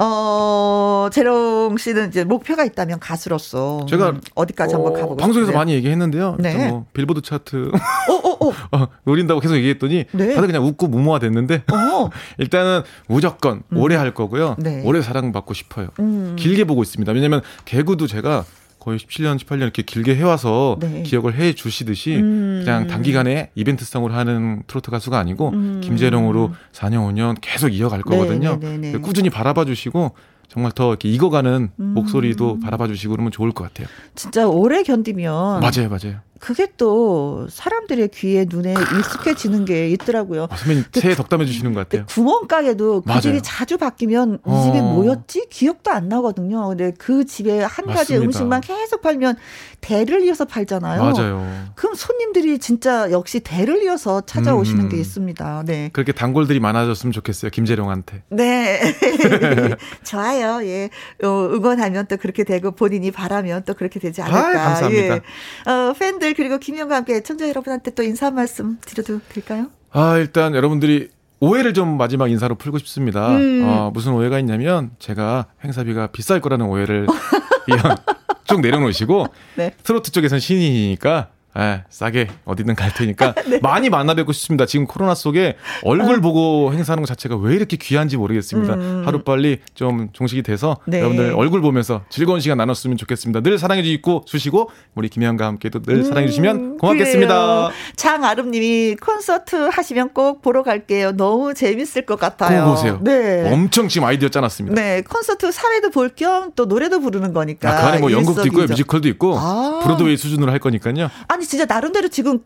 어, 재롱 씨는 이제 목표가 있다면 가수로서 제가 음, 어디까지 어, 한번 가보고 방송에서 싶네요. 많이 얘기했는데요. 네. 뭐 빌보드 차트 어, 어, 어. 어, 노린다고 계속 얘기했더니 네. 다들 그냥 웃고 무모화 됐는데 일단은 무조건 음. 오래 할 거고요. 네. 오래 사랑받고 싶어요. 음. 길게 보고 있습니다. 왜냐면 개구도 제가 거의 17년, 18년 이렇게 길게 해와서 네. 기억을 해 주시듯이 음. 그냥 단기간에 이벤트성으로 하는 트로트 가수가 아니고 음. 김재룡으로 4년, 5년 계속 이어갈 거거든요. 네, 네, 네, 꾸준히 바라봐 주시고 정말 더 이렇게 익어가는 음. 목소리도 바라봐 주시고 그러면 좋을 것 같아요. 진짜 오래 견디면 맞아요, 맞아요. 그게 또 사람들의 귀에 눈에 익숙해지는 게 있더라고요. 아, 선배님 새해 덕담해 주시는 것 같아요. 구멍가게도 그 맞아요. 집이 자주 바뀌면 이 어. 뭐였지 기억도 안 나거든요. 근데 그 집에 한 가지 맞습니다. 음식만 계속 팔면 대를 이어서 팔잖아요. 맞아요. 그럼 손님들이 진짜 역시 대를 이어서 찾아오시는 음. 게 있습니다. 네. 그렇게 단골들이 많아졌으면 좋겠어요. 김재룡한테. 네. 좋아요. 예. 어, 응원하면 또 그렇게 되고 본인이 바라면 또 그렇게 되지 않을까. 아, 감사합니다. 예. 어, 팬들 그리고 김영과 함께 청자 여러분한테 또 인사 말씀 드려도 될까요? 아, 일단 여러분들이 오해를 좀 마지막 인사로 풀고 싶습니다. 음. 어, 무슨 오해가 있냐면 제가 행사비가 비쌀 거라는 오해를 쭉 내려놓으시고 네. 트로트 쪽에서는 신인이니까 예, 싸게 어디든 갈 테니까 네. 많이 만나 뵙고 싶습니다. 지금 코로나 속에 얼굴 어. 보고 행사하는 것 자체가 왜 이렇게 귀한지 모르겠습니다. 음. 하루 빨리 좀 종식이 돼서 네. 여러분들 얼굴 보면서 즐거운 시간 나눴으면 좋겠습니다. 늘 사랑해 주시고 수시고 우리 김현과 함께도 늘 음, 사랑해 주시면 고맙겠습니다. 장아름님이 콘서트 하시면 꼭 보러 갈게요. 너무 재밌을 것 같아요. 꼭 보세요. 네, 엄청 지금 아이디어 짜놨습니다. 네, 콘서트 사회도 볼 겸 또 노래도 부르는 거니까. 아, 그 안에 뭐 연극도 있고요, 뮤지컬도 있고 아. 브로드웨이 수준으로 할 거니까요. 아니 진짜 나름대로 지금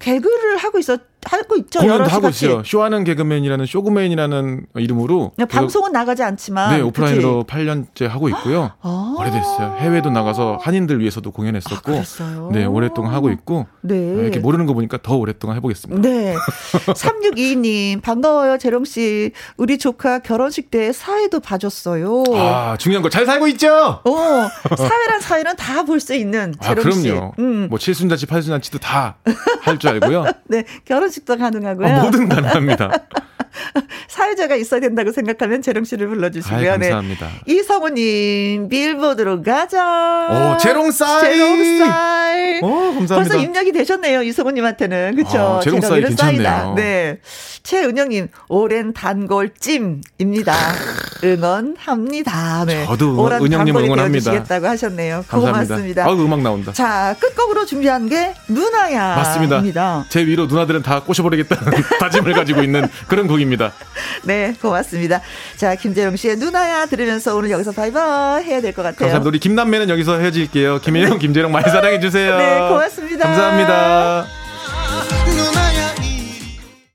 개그를 하고 있었 하고 있죠. 공연도 하고 같이. 있어요. 쇼하는 개그맨이라는 쇼그맨이라는 이름으로 방송은 나가지 않지만 네 오프라인으로 그치? 8년째 하고 있고요. 아~ 오래됐어요. 해외도 나가서 한인들 위해서도 공연했었고, 아, 네 오랫동안 하고 있고, 네 이렇게 모르는 거 보니까 더 오랫동안 해보겠습니다. 네 3622님 반가워요 재롱 씨. 우리 조카 결혼식 때 사회도 봐줬어요. 아 중요한 거 잘 살고 있죠. 어 사회란 사회는 다 볼 수 있는 재롱 아, 씨. 그럼요. 음. 뭐 칠순잔치 팔순잔치도 다 할 줄 알고요. 네 결혼 결혼식도 가능하고요. 어, 뭐든 가능합니다. 사회자가 있어야 된다고 생각하면 재롱 씨를 불러주시고요. 아이, 감사합니다. 네. 이성우님 빌보드로 가자. 오 재롱쌀. 재롱쌀. 오 감사합니다. 벌써 입력이 되셨네요 이성우님한테는 그렇죠. 아, 재롱쌀이 괜찮네요. 네. 최은영님 오랜 단골찜입니다. 응원합니다. 네. 저도 은영님 응원합니다. 되어주시겠다고 하셨네요. 감사합니다. 고맙습니다. 아 음악 나온다. 자 끝곡으로 준비한 게 누나야. 맞습니다. 제 위로 누나들은 다 꼬셔버리겠다는 다짐을 가지고 있는 그런 곡 입니다. 네, 고맙습니다. 자, 김재영 씨의 누나야 들으면서 오늘 여기서 바이바이 해야 될 것 같아요. 감사합니다. 우리 김남매는 여기서 헤어질게요. 김혜영, 김재영 많이 사랑해 주세요. 네, 고맙습니다. 감사합니다.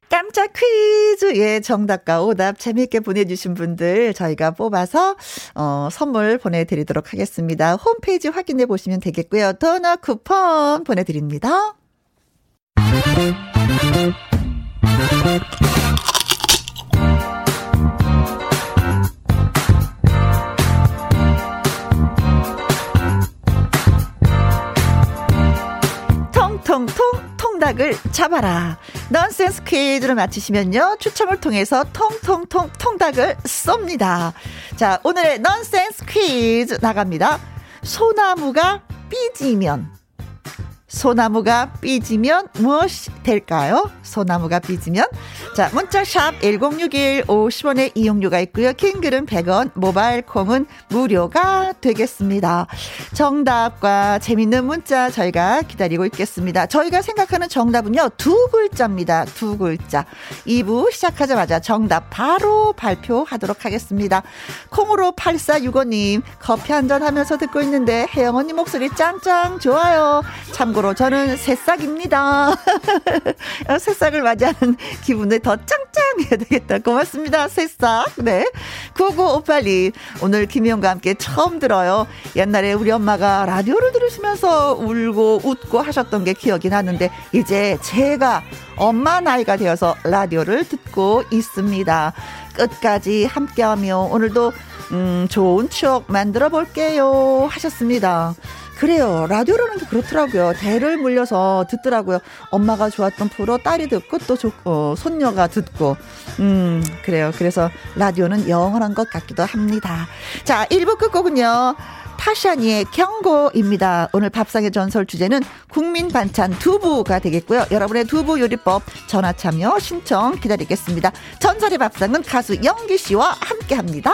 깜짝 퀴즈의 정답과 오답 재미있게 보내주신 분들 저희가 뽑아서 어, 선물 보내드리도록 하겠습니다. 홈페이지 확인해 보시면 되겠고요. 도넛 쿠폰 보내드립니다. 통통통 통닭을 잡아라. 넌센스 퀴즈를 맞히시면요. 추첨을 통해서 통통통 통닭을 쏩니다. 자, 오늘의 넌센스 퀴즈 나갑니다. 소나무가 삐지면 소나무가 삐지면 무엇이 될까요? 소나무가 삐지면 자 문자샵 1061 50원의 이용료가 있고요. 킹글은 100원 모바일 콩은 무료가 되겠습니다. 정답과 재밌는 문자 저희가 기다리고 있겠습니다. 저희가 생각하는 정답은요. 두 글자입니다. 두 글자 2부 시작하자마자 정답 바로 발표하도록 하겠습니다. 콩으로 8465님 커피 한 잔 하면서 듣고 있는데 혜영 언니 목소리 짱짱 좋아요. 참고로 저는 새싹입니다. 새싹을 맞이하는 기분을 더 짱짱해야 되겠다. 고맙습니다. 새싹. 네. 9958님. 오늘 김희영과 함께 처음 들어요. 옛날에 우리 엄마가 라디오를 들으시면서 울고 웃고 하셨던 게 기억이 나는데 이제 제가 엄마 나이가 되어서 라디오를 듣고 있습니다. 끝까지 함께하며 오늘도 음, 좋은 추억 만들어 볼게요. 하셨습니다. 그래요. 라디오라는 게 그렇더라고요. 대를 물려서 듣더라고요. 엄마가 좋았던 프로 딸이 듣고 또 좋, 어, 손녀가 듣고. 음, 그래요. 그래서 라디오는 영원한 것 같기도 합니다. 자, 1부 끝곡은요. 타샤니의 경고입니다. 오늘 밥상의 전설 주제는 국민 반찬 두부가 되겠고요. 여러분의 두부 요리법 전화 참여 신청 기다리겠습니다. 전설의 밥상은 가수 영기 씨와 함께 합니다.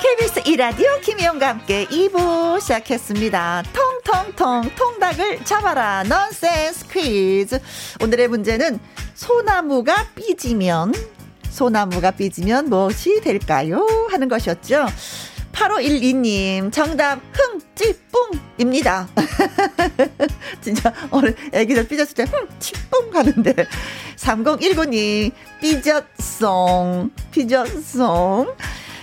KBS 이라디오 김희영과 함께 2부 시작했습니다. 통통통 통닭을 잡아라 넌센스 퀴즈. 오늘의 문제는 소나무가 삐지면 소나무가 삐지면 무엇이 될까요? 하는 것이었죠. 8512님, 정답, 흥, 찌, 뿡 입니다. 진짜, 오늘 애기들 삐졌을 때, 흥, 찌, 뿡 하는데. 3019님, 삐졌송, 삐졌송.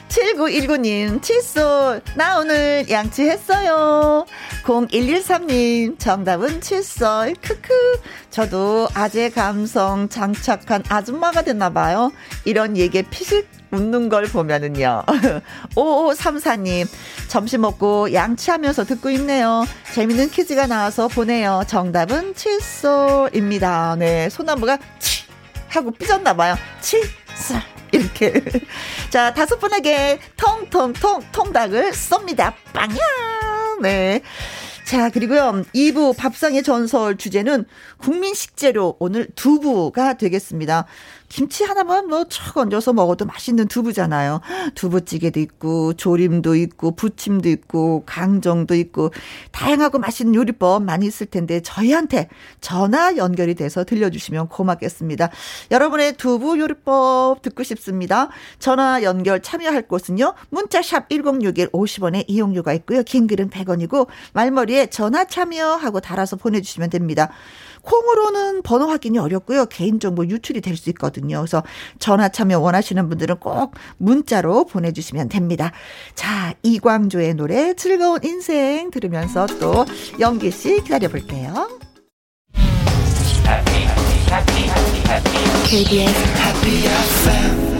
7919님, 칫솔, 나 오늘 양치했어요. 0113님, 정답은 칫솔, 크크. 저도 아재 감성 장착한 아줌마가 됐나봐요. 이런 얘기에 피식 웃는 걸 보면은요. 5534님, 점심 먹고 양치하면서 듣고 있네요. 재밌는 퀴즈가 나와서 보내요. 정답은 칫솔입니다. 네, 소나무가 치! 하고 삐졌나봐요. 칫솔. 이렇게. 자, 다섯 분에게 통통통 통닭을 쏩니다. 빵야! 네. 자, 그리고요. 2부 밥상의 전설 주제는 국민 식재료 오늘 두부가 되겠습니다. 김치 하나만 뭐촥 얹어서 먹어도 맛있는 두부잖아요. 두부찌개도 있고 조림도 있고 부침도 있고 강정도 있고 다양하고 맛있는 요리법 많이 있을 텐데 저희한테 전화 연결이 돼서 들려주시면 고맙겠습니다. 여러분의 두부 요리법 듣고 싶습니다. 전화 연결 참여할 곳은요. 문자샵 1061 50원에 이용료가 있고요. 긴 글은 100원이고 말머리에 전화 참여하고 달아서 보내주시면 됩니다. 콩으로는 번호 확인이 어렵고요. 개인정보 유출이 될 수 있거든요. 그래서 전화 참여 원하시는 분들은 꼭 문자로 보내주시면 됩니다. 자, 이광조의 노래 즐거운 인생 들으면서 또 영기 씨 기다려볼게요. KBS Happy FM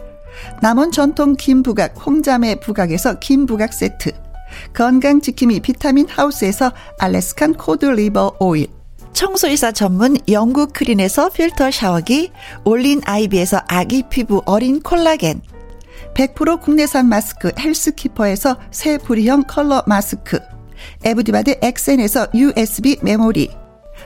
남원 전통 김부각 홍자매 부각에서 김부각 세트. 건강지킴이 비타민 하우스에서 Alaskan cod liver oil. 청소이사 전문 영국 크린에서 필터 샤워기 올린 아이비에서 아기 피부 어린 콜라겐. 100% 국내산 마스크 헬스키퍼에서 새 부리형 컬러 마스크. 에브디바드 엑센에서 USB 메모리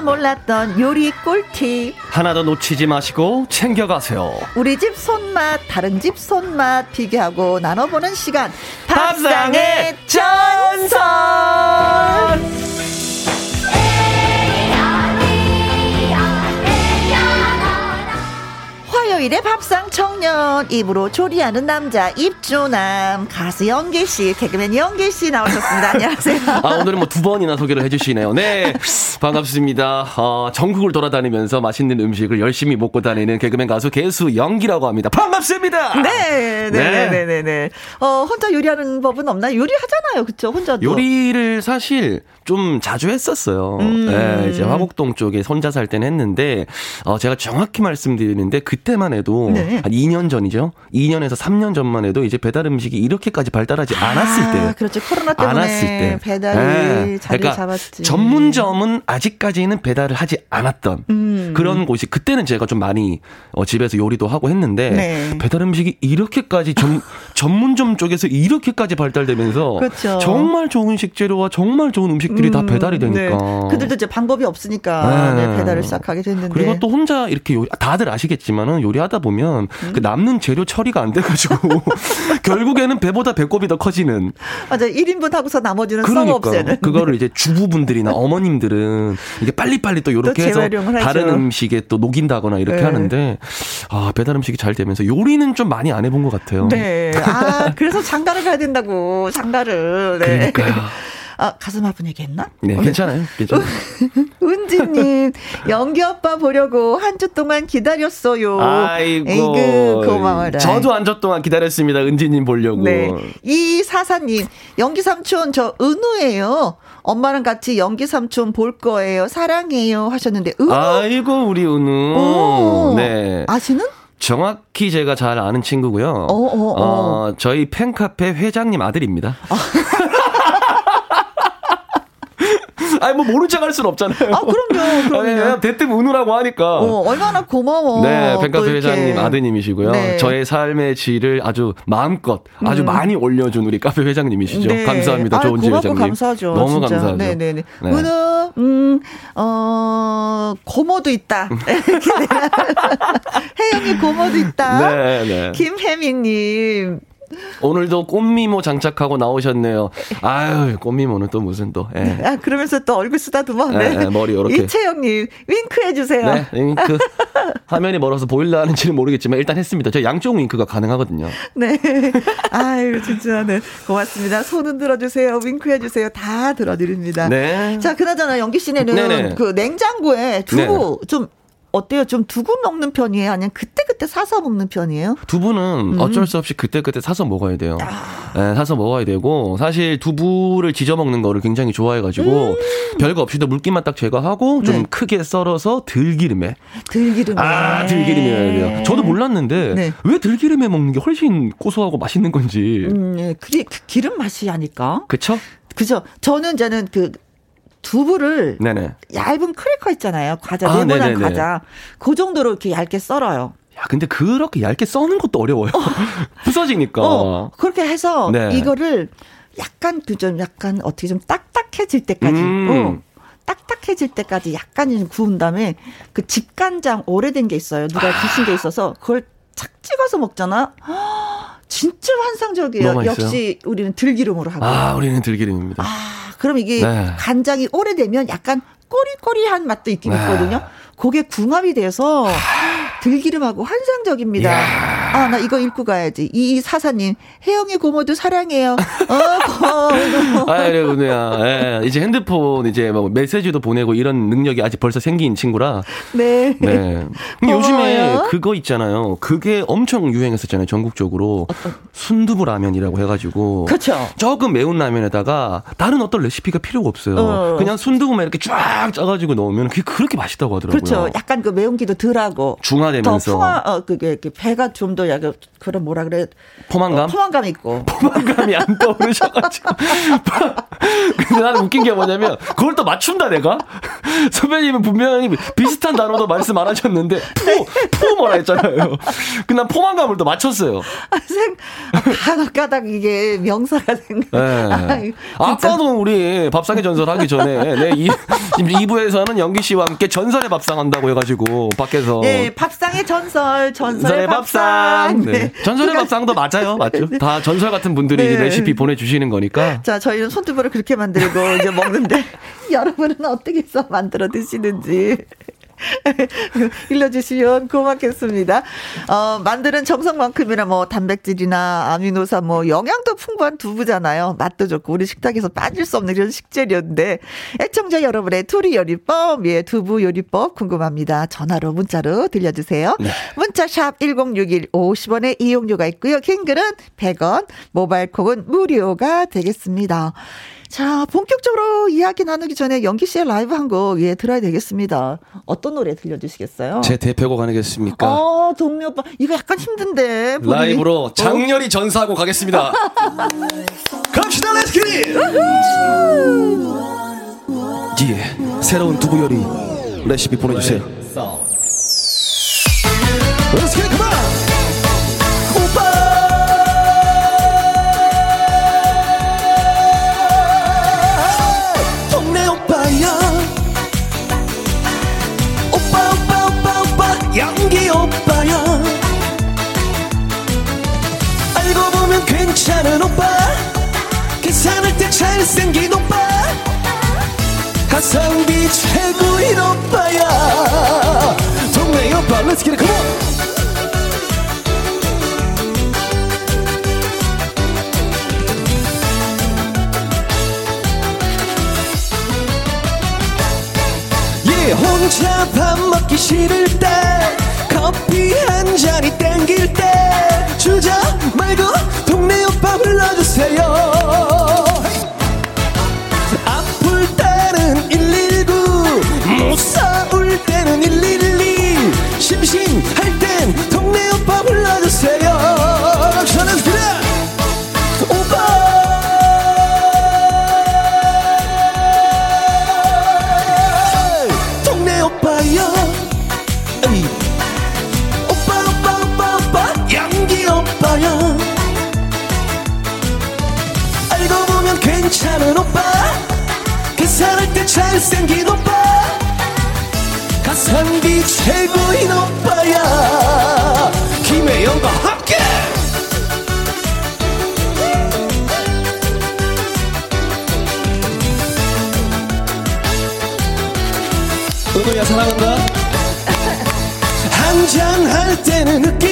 몰랐던 요리 꿀팁. 하나도 놓치지 마시고 챙겨가세요. 우리 집 손맛 다른 집 손맛 비교하고 나눠보는 시간. 밥상의 전설 화요일에 밥상 청년 입으로 조리하는 남자 입조남 가수 영계 씨 개그맨 영계 씨 나오셨습니다. 안녕하세요. 아 오늘은 뭐 두 번이나 소개를 해주시네요. 네 반갑습니다. 어, 전국을 돌아다니면서 맛있는 음식을 열심히 먹고 다니는 개그맨 가수 개수 영기라고 합니다. 반갑습니다. 네, 네, 네, 네, 네. 네. 어 혼자 요리하는 법은 없나요? 요리하잖아요, 그렇죠? 혼자도 요리를 사실 좀 자주 했었어요. 음. 네, 이제 화곡동 쪽에 혼자 살 때는 했는데 어, 제가 정확히 말씀드리는데 그때만 해도 네. 한 2년 전이죠. 2년에서 3년 전만 해도 이제 배달 음식이 이렇게까지 발달하지 아, 않았을 때. 그렇죠. 코로나 때문에 않았을 때. 배달이 네. 자리 그러니까 잡았지. 전문점은 아직까지는 배달을 하지 않았던 음. 그런 곳이 그때는 제가 좀 많이 어, 집에서 요리도 하고 했는데 네. 배달 음식이 이렇게까지 전, 전문점 쪽에서 이렇게까지 발달되면서 그렇죠. 정말 좋은 식재료와 정말 좋은 음식들이 음. 다 배달이 되니까. 네. 그들도 이제 방법이 없으니까 네. 네 배달을 시작하게 됐는데. 그리고 또 혼자 이렇게 요리, 다들 아시겠지만은 요리 하다 보면 음. 그 남는 재료 처리가 안 돼가지고 결국에는 배보다 배꼽이 더 커지는. 맞아. 1인분 하고서 나머지는 그러니까, 없애는. 그거를 이제 주부분들이나 어머님들은 이게 빨리빨리 또 이렇게 해서 다른 음식에 또 녹인다거나 이렇게 네. 하는데 아 배달 음식이 잘 되면서 요리는 좀 많이 안 해본 것 같아요. 네. 아 그래서 장가를 가야 된다고 장가를. 네. 그러니까요. 아, 가슴 아픈 얘기 했나? 네, 괜찮아요. 괜찮아요. 은지님, 연기 오빠 보려고 한 주 동안 기다렸어요. 아이고. 에이그, 고마워라. 저도 한 주 동안 기다렸습니다. 은지님 보려고. 네. 이 사사님, 연기 삼촌 저 은우예요. 엄마랑 같이 연기 삼촌 볼 거예요. 사랑해요. 하셨는데, 은우. 아이고, 우리 은우. 오, 네. 아시는? 정확히 제가 잘 아는 친구고요. 어, 어, 어. 어 저희 팬카페 회장님 아들입니다. 아. 아니 뭐 모른 척할 수는 없잖아요. 아 그럼요. 그럼요. 아니, 대뜸 은우라고 하니까. 어, 얼마나 고마워. 네, 뱅카페 회장님 아드님이시고요. 네. 저의 삶의 질을 아주 마음껏 아주 음. 많이 올려준 우리 카페 회장님이시죠. 네. 감사합니다. 아, 좋은 지 회장님. 감사하죠. 너무 진짜. 감사하죠. 네네네. 네. 네. 은우, 음, 어, 고모도 있다. 혜영이 고모도 있다. 네, 네. 김혜미님. 오늘도 꽃미모 장착하고 나오셨네요. 아유, 꽃미모는 또 무슨 또. 예. 아, 그러면서 또 얼굴 쓰다듬어. 네. 예, 예, 머리 이렇게. 이채영님, 윙크 해주세요. 네, 윙크. 화면이 멀어서 보일라 하는지는 모르겠지만 일단 했습니다. 저 양쪽 윙크가 가능하거든요. 네. 아유, 진짜, 네. 고맙습니다. 손 흔들어 주세요. 윙크 해주세요. 다 들어드립니다. 네. 자, 그나저나 연기 씨네는 네네. 그 냉장고에 두부 네. 좀 어때요? 좀 두고 먹는 편이에요? 아니면 그때그때 사서 먹는 편이에요? 두부는 음. 어쩔 수 없이 그때그때 사서 먹어야 돼요. 아. 네, 사서 먹어야 되고, 사실 두부를 지져 먹는 거를 굉장히 좋아해가지고, 음. 별거 없이도 물기만 딱 제거하고, 좀 네. 크게 썰어서 들기름에. 들기름에. 아, 들기름이어야 돼요. 저도 몰랐는데, 네. 왜 들기름에 먹는 게 훨씬 고소하고 맛있는 건지. 음, 예. 그게 그 기름 맛이 아닐까? 그쵸? 그죠. 저는 저는 그 두부를 네네. 얇은 크래커 있잖아요. 과자 아, 네모난 네네네. 과자. 그 정도로 이렇게 얇게 썰어요. 야, 근데 그렇게 얇게 써는 것도 어려워요. 어. 부서지니까. 어, 그렇게 해서 네. 이거를 약간 그 좀 약간 어떻게 좀 딱딱해질 때까지. 음. 어. 딱딱해질 때까지 약간 좀 구운 다음에 그 집간장 오래된 게 있어요. 누가 아. 드신 게 있어서 그걸 착 찍어서 먹잖아. 진짜 환상적이에요. 역시 우리는 들기름으로 하고. 아, 우리는 들기름입니다. 아. 그럼 이게 네. 간장이 오래되면 약간 꼬리꼬리한 맛도 있긴 네. 있거든요. 그게 궁합이 돼서 들기름하고 환상적입니다. 아, 나 이거 읽고 가야지. 이 사사님, 혜영이 고모도 사랑해요. 어, 고모. 아, 그래, 누야. 예, 이제 핸드폰 이제 뭐 메시지도 보내고 이런 능력이 아직 벌써 생긴 친구라. 네. 네. 요즘에 그거 있잖아요. 그게 엄청 유행했었잖아요. 전국적으로. 어떤? 순두부 라면이라고 해가지고. 그렇죠. 조금 매운 라면에다가 다른 어떤 레시피가 필요가 없어요. 어. 그냥 순두부만 이렇게 쫙 짜가지고 넣으면 그게 그렇게 맛있다고 하더라고요. 그렇죠. 약간 그 매운기도 덜하고. 중화되면서. 더 풍화, 어, 그게 배가 좀더 약간 그런 뭐라 그래. 포만감? 어, 포만감 있고. 포만감이 안 떠오르셔가지고. 근데 나는 웃긴 게 뭐냐면, 그걸 또 맞춘다, 내가? 선배님은 분명히 비슷한 단어도 말씀 안 하셨는데, 포, 포 뭐라 했잖아요. 그난 포만감을 또 맞췄어요. 아, 생, 아, 까닥 이게 명사가 생각. 네. 아, 아까도 우리 밥상의 전설 하기 전에, 네, 이, 2부에서는 연기 씨와 함께 전설의 밥상 한다고 해가지고, 밖에서. 네, 밥상의 전설, 전설의 밥상. 네. 네. 전설의 밥상도 맞아요. 맞죠? 네. 다 전설 같은 분들이 네. 레시피 보내주시는 거니까. 자, 저희는 손두부를 그렇게 만들고 이제 먹는데, 여러분은 어떻게 해서 만들어 드시는지. 일러주시면 고맙겠습니다. 어, 만드는 정성만큼이나 뭐 단백질이나 아미노산 뭐 영양도 풍부한 두부잖아요. 맛도 좋고 우리 식탁에서 빠질 수 없는 그런 식재료인데 애청자 여러분의 투리 요리법, 예, 두부 요리법 궁금합니다. 전화로 문자로 들려주세요. 네. 문자샵 1061 50원의 이용료가 있고요. 킹글은 100원, 모바일 콩은 무료가 되겠습니다. 자, 본격적으로 이야기 나누기 전에 연기 씨의 라이브 한 곡, 예, 들어야 되겠습니다. 어떤 노래 들려주시겠어요? 제 대표곡 아니겠습니까? 어, 동료 오빠. 이거 약간 힘든데. 본인이. 라이브로 어? 장렬히 어? 전사하고 가겠습니다. 갑시다, 렛츠 기! 예, 새로운 두부 요리 레시피 보내주세요. It, 연 괜찮은 오빠? 계산할 때 잘생긴 오빠? 가성비 최고인 오빠야. 동네 오빠 Let's get it come on. 혼자 밥 먹기 싫을 때 흑기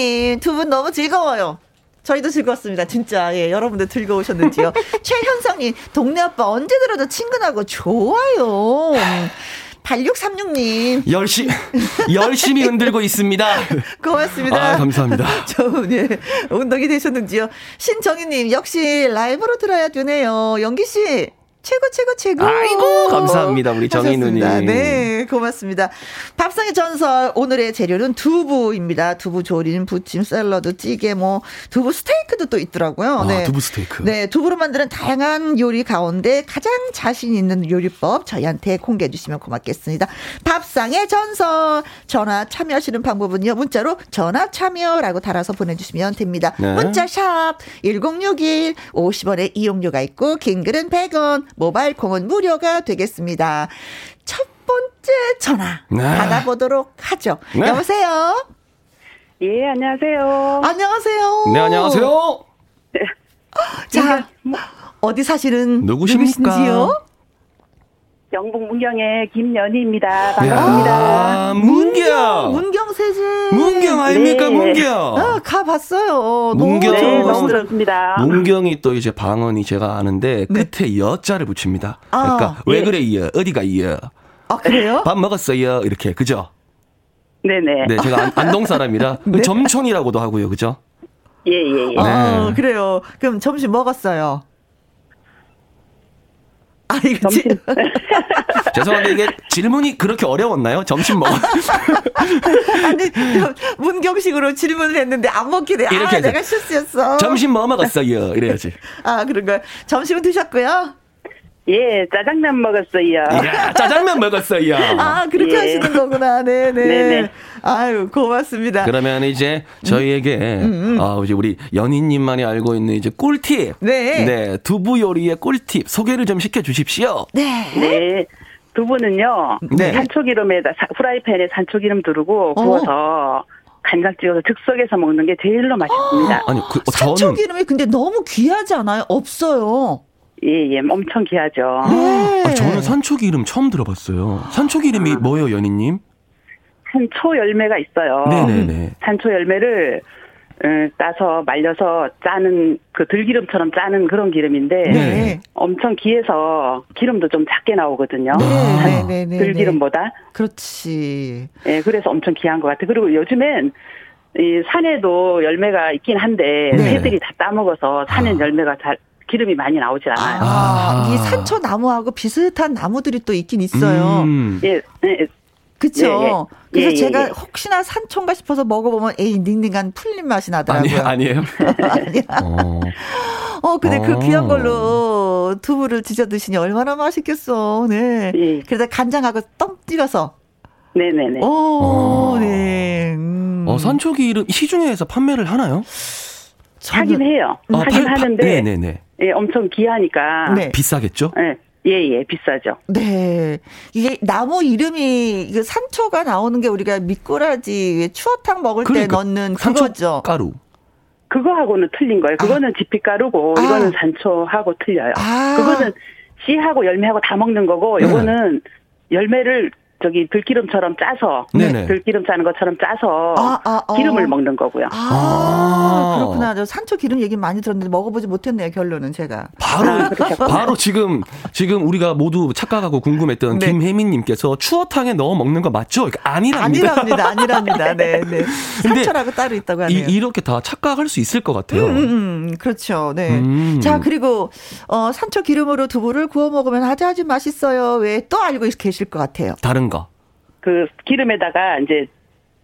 이옥진님, 두 분 너무 즐거워요. 저희도 즐거웠습니다. 진짜. 예, 여러분들 즐거우셨는지요. 최현성님, 동네 아빠 언제 들어도 친근하고 좋아요. 8636님. 열심히, 열심히 흔들고 있습니다. 고맙습니다. 아, 감사합니다. 좋은, 예, 운동이 되셨는지요. 신정희님, 역시 라이브로 들어야 되네요. 영기씨. 최고 최고 최고. 아이고 감사합니다 우리 정희 누님. 네 고맙습니다. 밥상의 전설 오늘의 재료는 두부입니다. 두부 조림, 부침, 샐러드, 찌개 뭐 두부 스테이크도 또 있더라고요. 아, 네. 두부 스테이크. 네 두부로 만드는 다양한 요리 가운데 가장 자신 있는 요리법 저희한테 공개해 주시면 고맙겠습니다. 밥상의 전설 전화 참여하시는 방법은요 문자로 전화 참여라고 달아서 보내주시면 됩니다. 네. 문자 샵 1061 50원의 이용료가 있고 긴 글은 100원 모바일 콩은 무료가 되겠습니다. 첫 번째 전화 네. 받아보도록 하죠. 네. 여보세요. 예, 안녕하세요. 안녕하세요. 네 안녕하세요. 자 어디 사시는 누구십니까? 누구신지요? 영북 문경의 김연희입니다. 반갑습니다. 야, 문경. 문경 세제. 문경 아닙니까 네. 문경. 아, 가봤어요. 문경. 네, 너무. 들었습니다. 문경이 또 이제 방언이 제가 아는데 네. 끝에 여자를 붙입니다. 아, 그러니까 왜 예. 그래 이어 어디가 이어 아 그래요? 밥 먹었어요 이렇게 그죠? 네네. 네 제가 안, 안동 사람이라 네. 점촌이라고도 하고요 그죠? 예, 예, 예. 아 네. 그래요. 그럼 점심 먹었어요. 아 이거 지- 점심. 죄송한데 이게 질문이 그렇게 어려웠나요? 점심 먹어 아니 문경식으로 질문을 했는데 안 먹기네. 아 이렇게 해서. 내가 실수였어. 점심 뭐 먹었어요 이래야지. 아 그런가요? 점심은 드셨고요. 예, 짜장면 먹었어요. 야 짜장면 먹었어요. 아 그렇게 예. 하시는 거구나. 네네. 네네. 아유 고맙습니다. 그러면 이제 저희에게 아 이제 우리 연희님만이 알고 있는 이제 꿀팁, 네. 네 두부 요리의 꿀팁 소개를 좀 시켜 주십시오. 네. 네. 두부는요, 네. 산초기름에다, 사- 프라이팬에 산초기름 두르고 구워서 간장 찍어서 즉석에서 먹는 게 제일로 맛있습니다. 아니 그 어, 산초 저는 기름이 근데 너무 귀하지 않아요? 없어요. 예, 예, 엄청 귀하죠. 네. 아, 저는 산초기 이름 처음 들어봤어요. 산초기 이름이 아. 뭐예요, 연희님? 산초 열매가 있어요. 네네네. 산초 열매를 어, 따서 말려서 짜는 그 들기름처럼 짜는 그런 기름인데 네. 엄청 귀해서 기름도 좀 작게 나오거든요. 네, 산- 네, 네, 네, 들기름보다. 그렇지. 예, 그래서 엄청 귀한 것 같아요. 그리고 요즘엔 이 산에도 열매가 있긴 한데 네. 새들이 다 따먹어서 산엔 열매가 잘 기름이 많이 나오질 않아요. 아, 아. 이 산초 나무하고 비슷한 나무들이 또 있긴 있어요. 음. 예, 예, 그쵸? 예, 예. 그래서 예, 예, 제가 예. 혹시나 산초인가 싶어서 먹어보면 에이 닝닝한 풀린 맛이 나더라고요. 아니, 아니에요? 아니야. 어. 어, 근데 그 어. 귀한 걸로 두부를 드셔 드시니 얼마나 맛있겠어. 네. 예. 그래서 간장하고 떡 찍어서. 네네네. 오, 어. 네. 음. 어, 산초기 이름 시중에서 판매를 하나요? 하긴 해요. 아, 하긴 팔- 파- 하는데 네네네. 예, 엄청 귀하니까 네. 비싸겠죠? 예, 예, 예, 비싸죠. 네. 이게 나무 이름이 이게 산초가 나오는 게 우리가 미꾸라지 추어탕 먹을 때 그러니까 넣는 산초 그거죠. 가루. 그거하고는 틀린 거예요. 그거는 지피가루고 아. 이거는 산초하고 틀려요. 아. 그거는 씨하고 열매하고 다 먹는 거고 네. 요거는 열매를 저기 들기름처럼 짜서 네네. 들기름 짜는 것처럼 짜서 아, 아, 어. 기름을 먹는 거고요. 아, 아, 그렇구나. 저 산초 기름 얘기 많이 들었는데 먹어보지 못했네요. 결론은 제가. 바로 아, 바로 지금 지금 우리가 모두 착각하고 궁금했던 네. 김혜민님께서 추어탕에 넣어 먹는 거 맞죠? 아니랍니다. 아니랍니다. 아니랍니다. 네, 네. 산초라고 따로 있다고 하네요. 이, 렇게 다 착각할 수 있을 것 같아요. 음, 음, 음. 그렇죠. 네. 음. 자 그리고 어, 산초 기름으로 두부를 구워 먹으면 아주 아주 맛있어요. 왜 또 알고 계실 것 같아요. 다른 거. 그 기름에다가 이제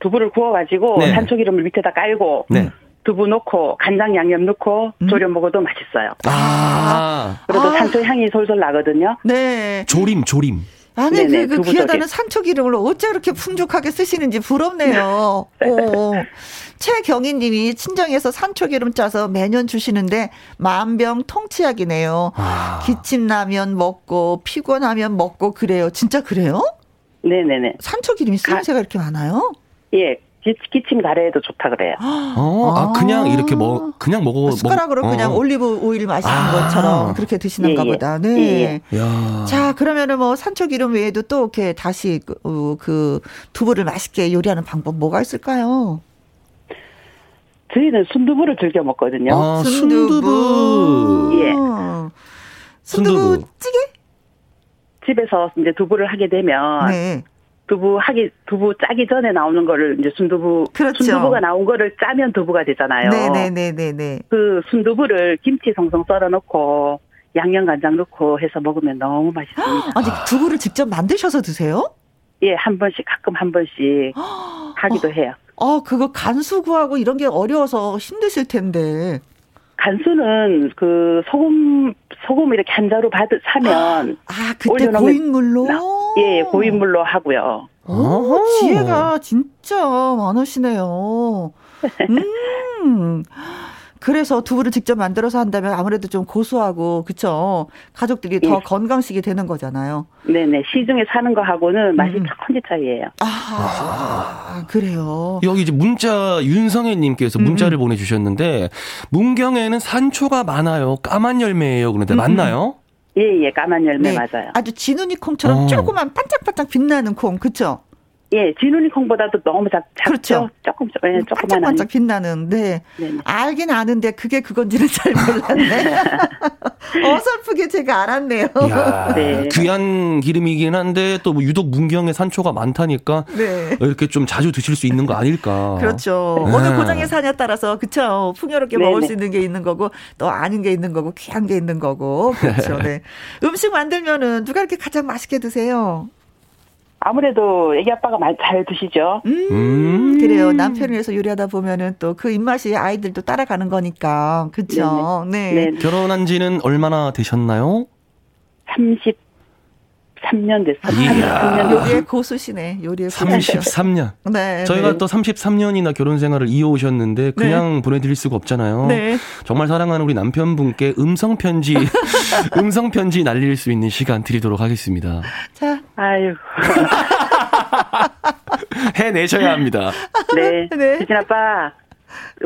두부를 구워가지고 네. 산초 기름을 밑에다 깔고 네. 두부 넣고 간장 양념 넣고 음. 졸여 먹어도 맛있어요. 아. 그래도 아. 산초 향이 솔솔 나거든요. 네. 조림 조림. 아니 네네, 그, 그 귀하다는 산초 기름을 어째 그렇게 풍족하게 쓰시는지 부럽네요. 오. 최경희님이 친정에서 산초 기름 짜서 매년 주시는데 만병 통치약이네요. 아. 기침 나면 먹고 피곤하면 먹고 그래요. 진짜 그래요? 네네네. 산초 기름이 쓰임새가 이렇게 많아요? 예. 기침 가래에도 좋다 그래요. 어, 아, 그냥 이렇게 뭐 그냥 먹어 숟가락으로 먹, 그냥 어. 올리브 오일 마시는 아. 것처럼 그렇게 드시는가 예, 예. 보다. 네. 예, 예. 자, 그러면은 뭐 산초 기름 외에도 또 이렇게 다시 그, 어, 그 두부를 맛있게 요리하는 방법 뭐가 있을까요? 저희는 순두부를 즐겨 먹거든요. 아, 순두부. 예. 순두부, 순두부 찌개? 집에서 이제 두부를 하게 되면 네. 두부 하기 두부 짜기 전에 나오는 거를 이제 순두부 그렇죠. 순두부가 나온 거를 짜면 두부가 되잖아요. 네네네네. 그 순두부를 김치 성성 썰어 놓고 양념 간장 넣고 해서 먹으면 너무 맛있습니다. 아니 두부를 직접 만드셔서 드세요? 예, 한 번씩 가끔 한 번씩 하기도 해요. 어, 그거 간수 구하고 이런 게 어려워서 힘드실 텐데. 간수는 그 소금 소금 이렇게 한 자루 받 사면 아 그때 고인물로 예 고인물로 하고요. 오, 지혜가 진짜 많으시네요. 음. 그래서 두부를 직접 만들어서 한다면 아무래도 좀 고소하고 그쵸 가족들이 더 예. 건강식이 되는 거잖아요. 네네 시중에 사는 거하고는 맛이 음. 천지 차이예요. 아, 아, 그래요. 여기 이제 문자 윤성혜님께서 음. 문자를 음. 보내주셨는데 문경에는 산초가 많아요. 까만 열매예요. 그런데 음. 맞나요? 예예 예, 까만 열매 네. 맞아요. 아주 진우니 콩처럼 어. 조그만 반짝반짝 빛나는 콩 그쵸? 예, 진우니 콩보다도 너무 작, 작죠. 그렇죠. 조금, 예, 조금만. 반짝반짝 빛나는, 네. 네네. 알긴 아는데 그게 그건지는 잘 몰랐네. 어설프게 제가 알았네요. 야, 네. 귀한 기름이긴 한데 또 뭐 유독 문경에 산초가 많다니까 네. 이렇게 좀 자주 드실 수 있는 거 아닐까. 그렇죠. 네. 어느 고장에 사냐에 따라서 그쵸. 풍요롭게 네네. 먹을 수 있는 게 있는 거고 또 아닌 게 있는 거고 귀한 게 있는 거고. 그렇죠. 네. 음식 만들면은 누가 이렇게 가장 맛있게 드세요? 아무래도 애기 아빠가 잘 드시죠. 음, 음. 그래요. 남편을 위해서 요리하다 보면은 또 그 입맛이 아이들도 따라가는 거니까. 그죠? 네. 네. 결혼한 지는 얼마나 되셨나요? 30 33년 됐어요. 이야. 33년 요리의 고수시네. 요리의 33년. 네. 저희가 네. 또 33년이나 결혼 생활을 이어오셨는데 네. 그냥 네. 보내드릴 수가 없잖아요. 네. 정말 사랑하는 우리 남편분께 음성 편지, 음성 편지 날릴 수 있는 시간 드리도록 하겠습니다. 자, 아유. 해내셔야 합니다. 네. 네. 지진 아빠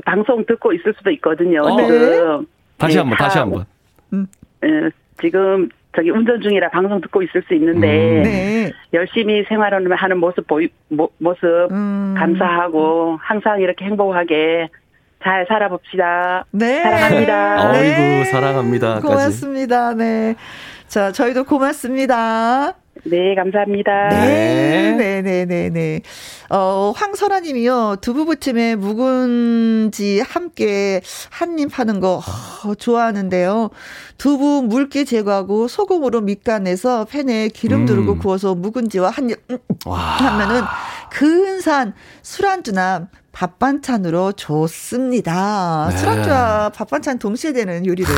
방송 듣고 있을 수도 있거든요. 어. 지금. 다시 네, 한번, 다시 한번. 음. 지금 저기 운전 중이라 방송 듣고 있을 수 있는데 음. 네. 열심히 생활을 하는 모습 보이 모, 습 음. 감사하고 항상 이렇게 행복하게 잘 살아봅시다. 네. 사랑합니다. 네. 아이고 사랑합니다. 고맙습니다. 네. 자, 저희도 고맙습니다. 네, 감사합니다. 네, 네, 네, 네, 네. 어, 황설아 님이요. 두부부침에 묵은지 함께 한 입 하는 거 어, 좋아하는데요. 두부 물기 제거하고 소금으로 밑간해서 팬에 기름 음. 두르고 구워서 묵은지와 한입 음, 하면은 근산 술안주나 밥 반찬으로 좋습니다. 네. 술안주와 밥 반찬 동시에 되는 요리를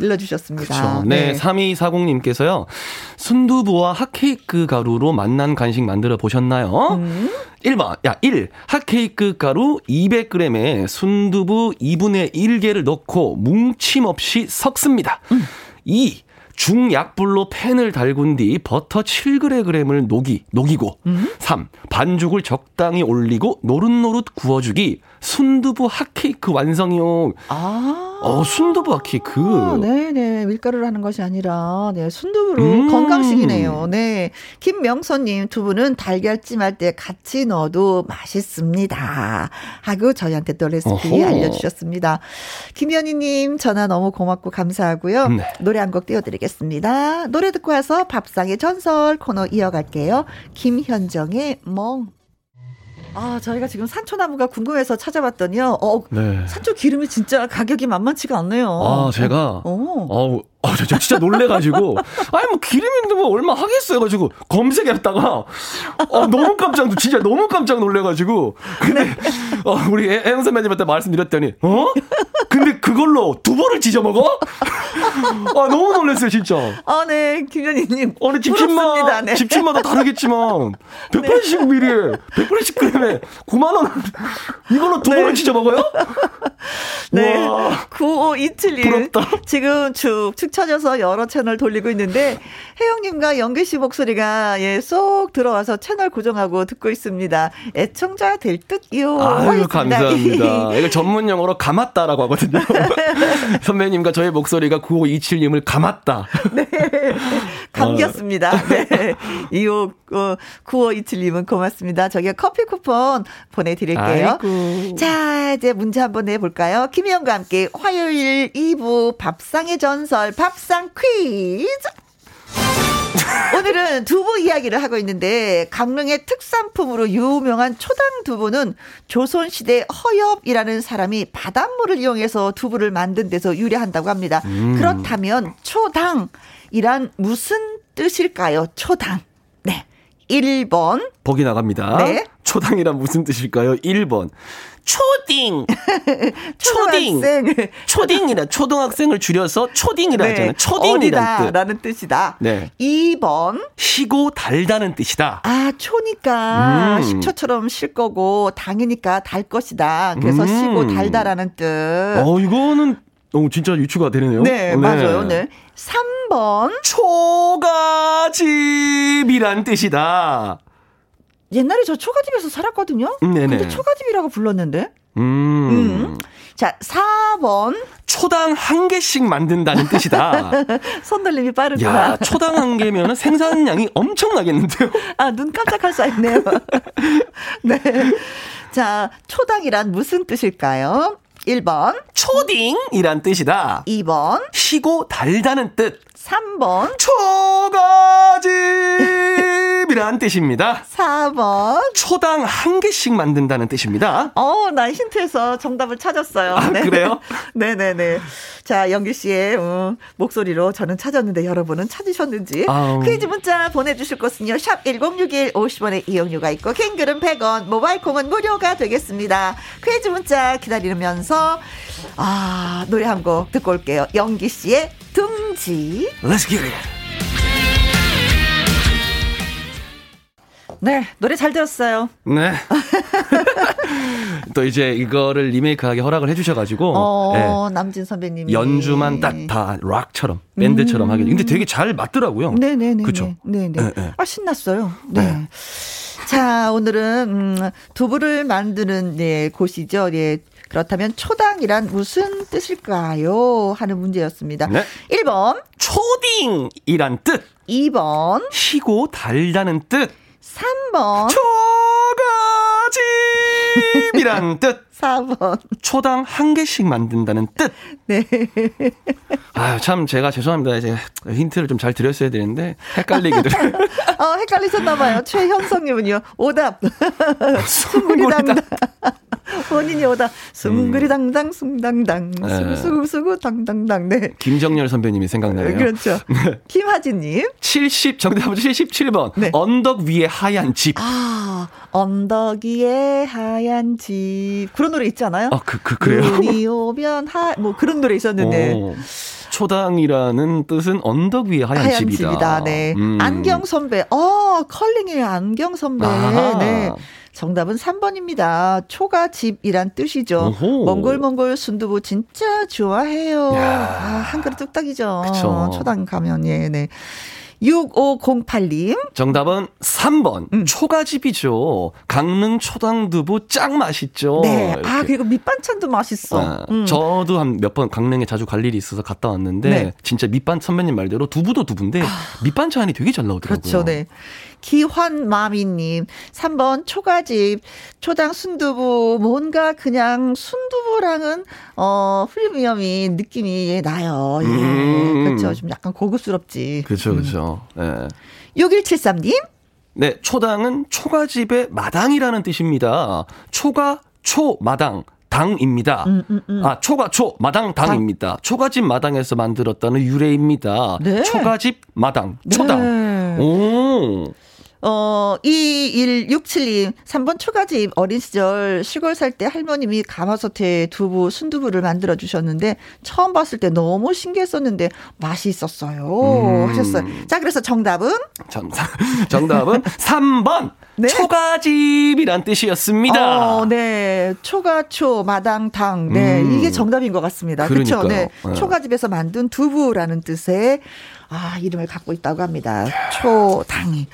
일러주셨습니다. 그렇죠. 네, 네. 3240님께서요. 순두부와 핫케이크 가루로 만난 간식 만들어 보셨나요? 음? 1번, 야, 1. 핫케이크 가루 200g에 순두부 2분의 1개를 넣고 뭉침 없이 섞습니다. 음. 2. 중약불로 팬을 달군 뒤 버터 7g을 녹이, 녹이고. 음? 3. 반죽을 적당히 올리고 노릇노릇 구워주기. 순두부 핫케이크 완성용. 아. 어, 순두부와 케이크. 아, 네네. 밀가루를 하는 것이 아니라, 네, 순두부로 음. 건강식이네요. 네. 김명선님, 두 분은 달걀찜 할 때 같이 넣어도 맛있습니다. 하고 저희한테 또 레시피 어허. 알려주셨습니다. 김현희님, 전화 너무 고맙고 감사하고요. 네. 노래 한 곡 띄워드리겠습니다. 노래 듣고 와서 밥상의 전설 코너 이어갈게요. 김현정의 멍. 아, 저희가 지금 산초나무가 궁금해서 찾아봤더니요. 어, 네. 산초 기름이 진짜 가격이 만만치가 않네요. 아, 제가 어. 어. 아, 저, 저 진짜 놀래가지고, 아니, 뭐, 기름인데 뭐, 얼마 하겠어요. 가지고, 검색했다가, 아, 너무 깜짝, 진짜 너무 깜짝 놀래가지고, 근데, 네. 어, 우리 애 선배님한테 말씀드렸더니, 어? 근데 그걸로 두 번을 찢어 먹어? 아, 너무 놀랐어요, 진짜. 아, 네, 김현희님. 아니, 집집마다, 네. 집집마다 다르겠지만, 180ml, 180g에 9만원, 이걸로 두 네. 번을 찢어 먹어요? 네. 9527님. 부럽다. 지금 쭉, 축 찾아서 여러 채널 돌리고 있는데 혜영님과 영기 씨 목소리가 예, 쏙 들어와서 채널 고정하고 듣고 있습니다. 애청자 될 듯요. 아유 감사합니다. 이거 전문 용어로 감았다라고 하거든요. 선배님과 저의 목소리가 9527님을 감았다. 네. 감겼습니다. 네. 25, 어, 9527님은 고맙습니다. 저기 커피 쿠폰 보내드릴게요. 아이고. 자, 이제 문제 한번 내볼까요? 김희영과 함께 화요일 2부 밥상의 전설 밥상 퀴즈. 오늘은 두부 이야기를 하고 있는데 강릉의 특산품으로 유명한 초당 두부는 조선시대 허엽이라는 사람이 바닷물을 이용해서 두부를 만든 데서 유래한다고 합니다. 음. 그렇다면 초당이란 무슨 뜻일까요? 초당. 네. 1번. 보기 나갑니다. 네. 초당이란 무슨 뜻일까요? 1번. 초딩. 초딩. 초딩이라 초등학생을 줄여서 초딩이라 네. 하잖아요. 초딩이란 뜻. 뜻이다. 네. 2번. 시고 달다는 뜻이다. 아, 초니까 음. 식초처럼 실 거고 당이니까 달 것이다. 그래서 음. 시고 달다라는 뜻. 어, 이거는 어, 진짜 유추가 되네요. 네, 네. 맞아요. 네. 3번. 초가집이란 뜻이다. 옛날에 저 초가집에서 살았거든요. 네네. 근데 초가집이라고 불렀는데. 음. 음. 자, 4번. 초당 한 개씩 만든다는 뜻이다. 손들림이 빠르구나. 야, 초당 한 개면 생산량이 엄청나겠는데요? 아, 눈 깜짝할 사있네요. 네. 자, 초당이란 무슨 뜻일까요? 1번. 초딩이란 뜻이다. 2번. 시고 달다는 뜻. 3번. 초가집이란 뜻입니다. 4번. 초당 한 개씩 만든다는 뜻입니다. 어, 나 힌트에서 정답을 찾았어요. 아, 네. 그래요? 네네네. 자, 영기 씨의 음, 목소리로 저는 찾았는데 여러분은 찾으셨는지. 아우. 퀴즈 문자 보내주실 곳은요. 샵 1061 50원의 이용료가 있고 킹글은 100원, 모바일 콩은 무료가 되겠습니다. 퀴즈 문자 기다리면서 아, 노래 한 곡 듣고 올게요. 영기 씨의 둥지. Let's get it. 네, 노래 잘 들었어요. 네. 또 이제 이거를 리메이크하게 허락을 해주셔가지고. 어, 네. 남진 선배님이. 연주만 딱 다 락처럼, 밴드처럼 음. 하게. 근데 되게 잘 맞더라고요. 네네네. 그죠? 네네. 네, 네. 아, 신났어요. 네. 네. 자, 오늘은, 음, 두부를 만드는, 예, 곳이죠. 예, 그렇다면 초당이란 무슨 뜻일까요? 하는 문제였습니다. 네. 1번. 초딩이란 뜻. 2번. 희고 달다는 뜻. 3번. 초가집이란 뜻. 4번. 초당 한 개씩 만든다는 뜻. 네. 아유, 참, 제가 죄송합니다. 이제 힌트를 좀 잘 드렸어야 되는데, 헷갈리기도. 어, 헷갈리셨나봐요. 최현성님은요, 오답. 숭구리당당. 본인이 오답. 숭구리당당, 숭당당. 수구수구, 당당당. 네. 김정열 선배님이 생각나요. 그렇죠. 네. 김하진님. 70, 정답은 77번. 네. 언덕 위에 하얀 집. 아, 언덕 위에 하얀 집. 그런 노래 있지 않아요? 아, 그, 그, 그래요? 눈이 오면 하, 뭐 그런 노래 있었는데. 오. 초당이라는 뜻은 언덕 위에 하얀, 하얀 집이다. 집이다. 네. 음. 안경 선배. 어, 컬링의 안경 선배. 아하. 네. 정답은 3번입니다. 초가 집이란 뜻이죠. 오호. 몽골몽골 순두부 진짜 좋아해요. 아, 한 그릇 뚝딱이죠. 그쵸. 초당 가면, 예, 네. 6508님. 정답은 3번. 음. 초가집이죠. 강릉 초당두부 짱 맛있죠. 네. 이렇게. 아, 그리고 밑반찬도 맛있어. 아, 음. 저도 한 몇 번 강릉에 자주 갈 일이 있어서 갔다 왔는데 네. 진짜 밑반 선배님 말대로 두부도 두부인데 아. 밑반찬이 되게 잘 나오더라고요. 그렇죠. 네. 기환마미님, 3번 초가집, 초당 순두부, 뭔가 그냥 순두부랑은, 어, 프리미엄이 느낌이 나요. 예. 음. 그렇죠. 좀 약간 고급스럽지. 그렇죠, 그렇죠. 음. 네. 6173님? 네, 초당은 초가집의 마당이라는 뜻입니다. 초가, 초, 마당. 당입니다. 음, 음, 음. 아, 초가, 초, 마당, 당입니다. 당. 초가집 마당에서 만들었다는 유래입니다. 네. 초가집 마당, 초당. 네. 오. 어, 2167님, 3번 초가집 어린 시절 시골 살 때 할머님이 가마솥에 두부, 순두부를 만들어 주셨는데 처음 봤을 때 너무 신기했었는데 맛이 있었어요. 음. 하셨어요. 자, 그래서 정답은? 정답, 정답은 3번! 네? 초가집이란 뜻이었습니다. 어, 네. 초가초, 마당당. 네. 음. 이게 정답인 것 같습니다. 그렇죠. 네. 네. 초가집에서 만든 두부라는 뜻의 아, 이름을 갖고 있다고 합니다. 초당이.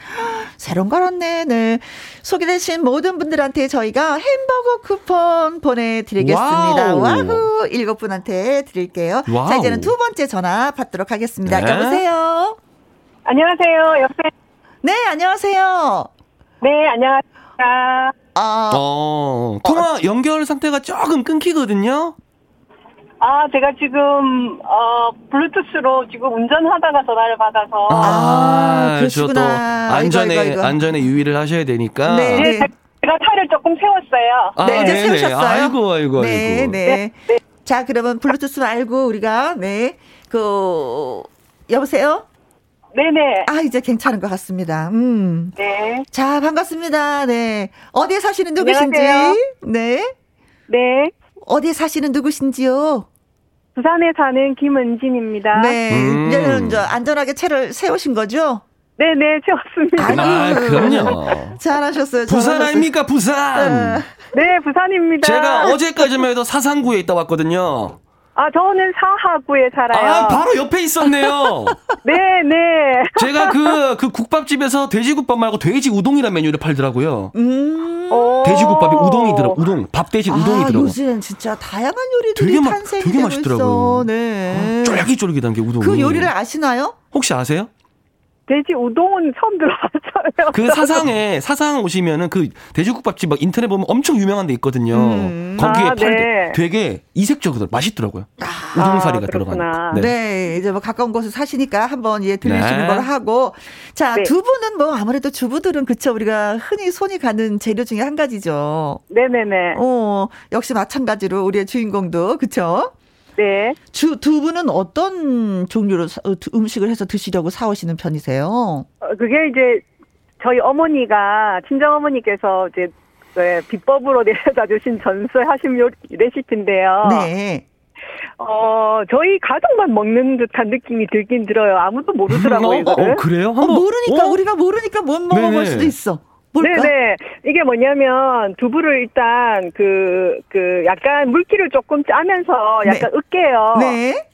새로운 걸 얻네. 네. 소개되신 모든 분들한테 저희가 햄버거 쿠폰 보내드리겠습니다. 와우. 와우. 일곱 분한테 드릴게요. 와우. 자, 이제는 두 번째 전화 받도록 하겠습니다. 네. 여보세요? 안녕하세요. 옆에. 네, 안녕하세요. 네, 안녕하세요. 아, 어, 통화 연결 상태가 조금 끊기거든요. 아, 제가 지금 어 블루투스로 지금 운전하다가 전화를 받아서 아, 아 그러시구나. 안전에 아이고, 아이고, 안전에 유의를 하셔야 되니까. 네, 네. 제가 차를 조금 세웠어요. 아, 네, 이제 네네. 세우셨어요. 아이고, 아이고, 네, 아이고. 네, 네. 자, 그러면 블루투스 말고 우리가 네, 그 여보세요. 네네. 아, 이제 괜찮은 것 같습니다. 음. 네. 자, 반갑습니다. 네. 어디에 사시는 누구신지? 안녕하세요. 네. 네. 어디에 사시는 누구신지요? 부산에 사는 김은진입니다. 네. 음. 이제는 저 안전하게 채를 세우신 거죠? 네네, 세웠습니다. 아, 그럼요. 잘하셨어요. 부산 아닙니까, 부산? 네. 네, 부산입니다. 제가 어제까지만 해도 사상구에 있다 왔거든요. 아, 저는 사하구에 살아요. 아, 바로 옆에 있었네요. 네, 네. 제가 그, 그 국밥집에서 돼지국밥 말고 돼지 우동이라는 메뉴를 팔더라고요. 음. 돼지국밥이 우동이 들어, 우동, 밥 대신 우동이 아, 들어. 요즘 진짜 다양한 요리들이 되게 탄생되고 되게 맛있더라고요. 있어. 네. 쫄깃쫄깃한 게 우동. 그 요리를 아시나요? 혹시 아세요? 돼지 우동은 처음 들어봤어요. 그 사상에 사상 오시면은 그 돼지국밥집 막 인터넷 보면 엄청 유명한 데 있거든요. 음. 거기에 아, 팔 네. 되게 이색적으로 맛있더라고요. 아, 우동사리가 아, 들어가니까. 네. 네. 이제 뭐 가까운 곳에 사시니까 한번 예 들리시는 네. 걸 하고 자 네. 두부는 뭐 아무래도 주부들은 그쵸 우리가 흔히 손이 가는 재료 중에 한 가지죠. 네네네. 어 역시 마찬가지로 우리의 주인공도 그쵸? 네. 주, 두 분은 어떤 종류로 사, 어, 음식을 해서 드시려고 사오시는 편이세요? 어, 그게 이제 저희 어머니가, 친정 어머니께서 이제 네, 비법으로 내려다 주신 전수하신 요 레시피인데요. 네. 어, 저희 가족만 먹는 듯한 느낌이 들긴 들어요. 아무도 모르더라고요, 음, 어, 어, 그래요? 한번, 어, 모르니까, 어? 우리가 모르니까 못 먹어볼 네네. 수도 있어. 뭘까? 네네. 이게 뭐냐면, 두부를 일단, 그, 그, 약간 물기를 조금 짜면서 약간 네. 으깨요. 네.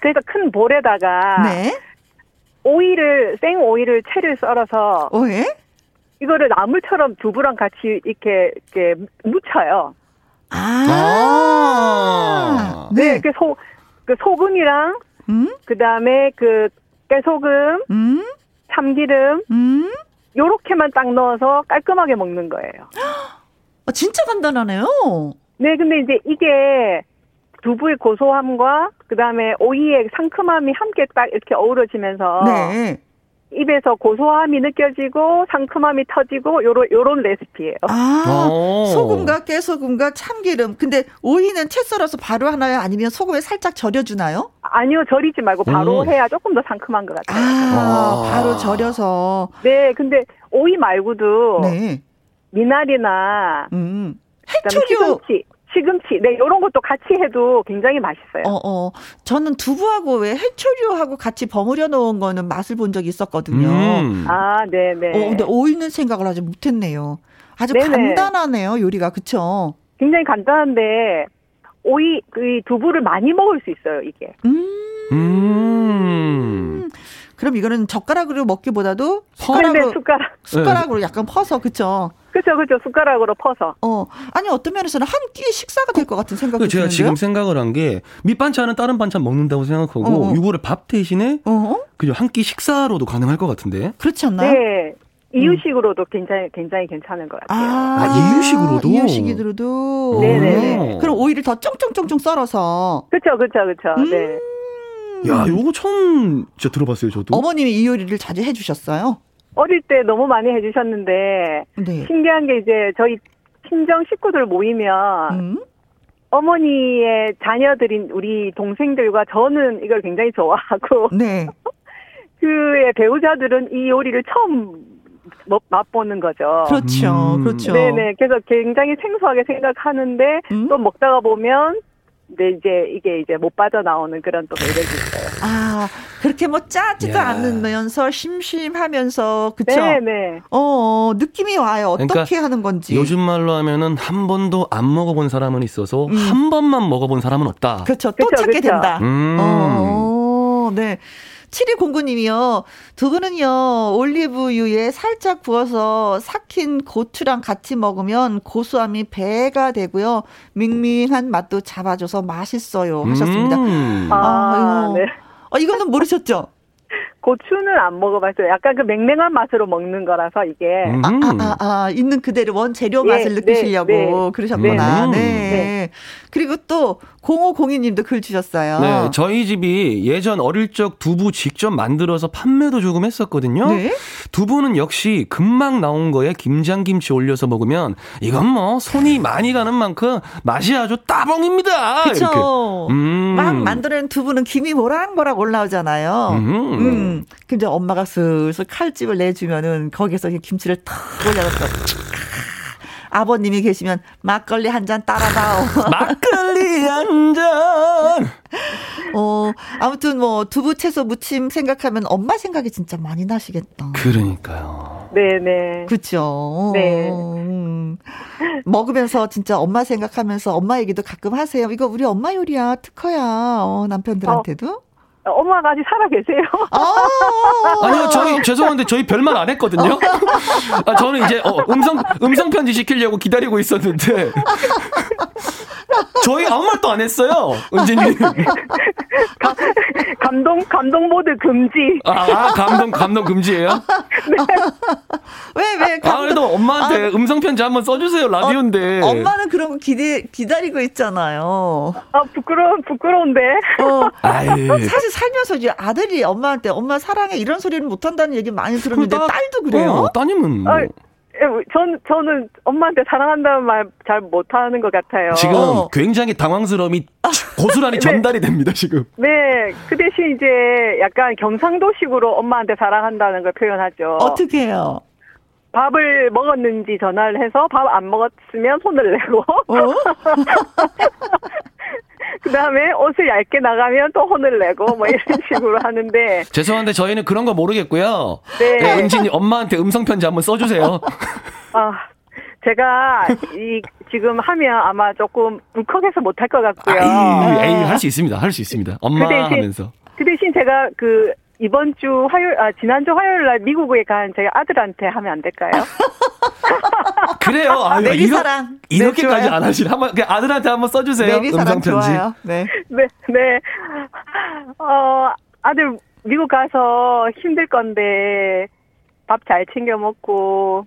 그래서 큰 볼에다가. 네. 오이를, 생 오이를 채를 썰어서. 오, 예? 이거를 나물처럼 두부랑 같이 이렇게, 이렇게 묻혀요. 아. 아~ 네. 네. 그 소, 그 소금이랑, 음? 그 다음에 그 깨소금, 음? 참기름, 음? 요렇게만 딱 넣어서 깔끔하게 먹는 거예요. 아, 진짜 간단하네요. 네, 근데 이제 이게 두부의 고소함과 그다음에 오이의 상큼함이 함께 딱 이렇게 어우러지면서 네. 입에서 고소함이 느껴지고 상큼함이 터지고 요런 요런 레시피예요. 아, 오. 소금과 깨소금과 참기름. 근데 오이는 채 썰어서 바로 하나요? 아니면 소금에 살짝 절여 주나요? 아니요, 절이지 말고 바로 음. 해야 조금 더 상큼한 것 같아요. 아, 아, 바로 절여서. 네, 근데 오이 말고도 네. 미나리나 음. 해초류 시금치, 시금치, 네, 이런 것도 같이 해도 굉장히 맛있어요. 어, 어. 저는 두부하고 왜 해초류하고 같이 버무려 놓은 거는 맛을 본 적이 있었거든요. 음. 아, 네, 네. 어, 근데 오이는 생각을 아직 못 했네요. 아주 네네. 간단하네요, 요리가. 그쵸? 굉장히 간단한데, 오이, 그 두부를 많이 먹을 수 있어요, 이게. 음. 음. 그럼 이거는 젓가락으로 먹기보다도 숟가락으로 네, 숟가락. 숟가락으로 약간 퍼서 그쵸? 그렇죠, 그렇죠. 숟가락으로 퍼서. 어, 아니 어떤 면에서는 한 끼 식사가 될 것 같은 생각이 그 제가 드는데요? 지금 생각을 한 게 밑반찬은 다른 반찬 먹는다고 생각하고 어어. 이거를 밥 대신에 그냥 한 끼 식사로도 가능할 것 같은데. 그렇지 않나요? 네. 이유식으로도 굉장히 굉장히 괜찮은 것 같아요. 아, 아 이유식으로도. 이유식으로도. 네네. 그럼 오이를 더 쫑쫑쫑쫑 썰어서. 그렇죠, 그렇죠, 그렇죠. 음. 네. 야, 요거 처음 진짜 들어봤어요, 저도. 어머님이 이 요리를 자주 해주셨어요? 어릴 때 너무 많이 해주셨는데 네. 신기한 게 이제 저희 친정 식구들 모이면 음? 어머니의 자녀들인 우리 동생들과 저는 이걸 굉장히 좋아하고 네. 그의 배우자들은 이 요리를 처음 맛보는 거죠. 그렇죠, 음. 그렇죠. 네네. 그래서 굉장히 생소하게 생각하는데 음? 또 먹다가 보면 근데 이제 이게 이제 못 빠져나오는 그런 또 매력이 있어요. 아, 그렇게 뭐 짜지도 야. 않으면서 심심하면서 그쵸? 네 네. 어, 느낌이 와요. 어떻게 그러니까 하는 건지. 요즘 말로 하면은 한 번도 안 먹어본 사람은 있어서 음. 한 번만 먹어본 사람은 없다. 그렇죠. 또 그쵸, 찾게 그쵸. 된다. 음. 어, 네. 7209님이요. 두 분은요, 올리브유에 살짝 구워서 삭힌 고추랑 같이 먹으면 고소함이 배가 되고요. 밍밍한 맛도 잡아줘서 맛있어요. 하셨습니다. 음. 아, 아 네. 아, 이거는 모르셨죠? 고추는 안 먹어봤어요. 약간 그 맹맹한 맛으로 먹는 거라서 이게. 음. 아, 아, 아, 아, 있는 그대로 원재료 맛을 네, 느끼시려고 네, 네. 그러셨구나. 네. 네. 네. 그리고 또 0502님도 글 주셨어요. 네, 저희 집이 예전 어릴 적 두부 직접 만들어서 판매도 조금 했었거든요. 네? 두부는 역시 금방 나온 거에 김장김치 올려서 먹으면 이건 뭐 손이 많이 가는 만큼 맛이 아주 따봉입니다. 그렇죠. 음. 막 만드는 두부는 김이 모락모락 올라오잖아요. 음. 음. 근데 엄마가 슬슬 칼집을 내주면은 거기서 김치를 탁 올려서 아버님이 계시면 막걸리 한 잔 따라다오. 막걸리 한 잔. 어, 아무튼 뭐 두부 채소 무침 생각하면 엄마 생각이 진짜 많이 나시겠다. 그러니까요. 네네. 그렇죠. 네. 음. 먹으면서 진짜 엄마 생각하면서 엄마 얘기도 가끔 하세요. 이거 우리 엄마 요리야, 특허야. 어, 남편들한테도. 어. 엄마가 아직 살아 계세요. 아~ 아니요, 저희 죄송한데 저희 별말 안 했거든요. 아, 저는 이제 어, 음성 음성 편지 시키려고 기다리고 있었는데 저희 아무 말도 안 했어요, 은지님. 감동 감동 모드 금지. 아, 아 감동 감동 금지예요? 네. 왜 왜? 감동... 아 그래도 엄마한테 아, 음성 편지 한번 써주세요 라디오인데. 어, 엄마는 그런 거 기대 기다리고 있잖아요. 아 부끄러 부끄러운데. 어. 사실 살면서 이제 아들이 엄마한테 엄마 사랑해 이런 소리는 못 한다는 얘기 많이 들었는데 따, 딸도 그래요? 어, 따님은. 뭐. 아, 전, 저는 엄마한테 사랑한다는 말 잘 못하는 것 같아요. 지금 어. 굉장히 당황스러움이 고스란히 네. 전달이 됩니다, 지금. 네. 그 대신 이제 약간 경상도식으로 엄마한테 사랑한다는 걸 표현하죠. 어떻게 해요? 밥을 먹었는지 전화를 해서 밥 안 먹었으면 손을 내고. 어? 그 다음에 옷을 얇게 나가면 또 혼을 내고 뭐 이런 식으로 하는데. 죄송한데 저희는 그런 거 모르겠고요. 네. 네 은진이 엄마한테 음성편지 한번 써주세요. 아, 제가 이 지금 하면 아마 조금 울컥해서 못할 것 같고요. 아, 에이, 할 수 있습니다. 할 수 있습니다. 엄마 그 대신, 하면서. 그 대신 제가 그 이번 주 화요일, 아, 지난주 화요일 날 미국에 간 저희 아들한테 하면 안 될까요? 그래요. 아, 내리사랑. 이렇, 게까지 네, 안 하시나? 한번, 그 아들한테 한번 써주세요. 내리사랑 좋아요. 네. 네, 네. 어, 아들 미국 가서 힘들 건데 밥 잘 챙겨 먹고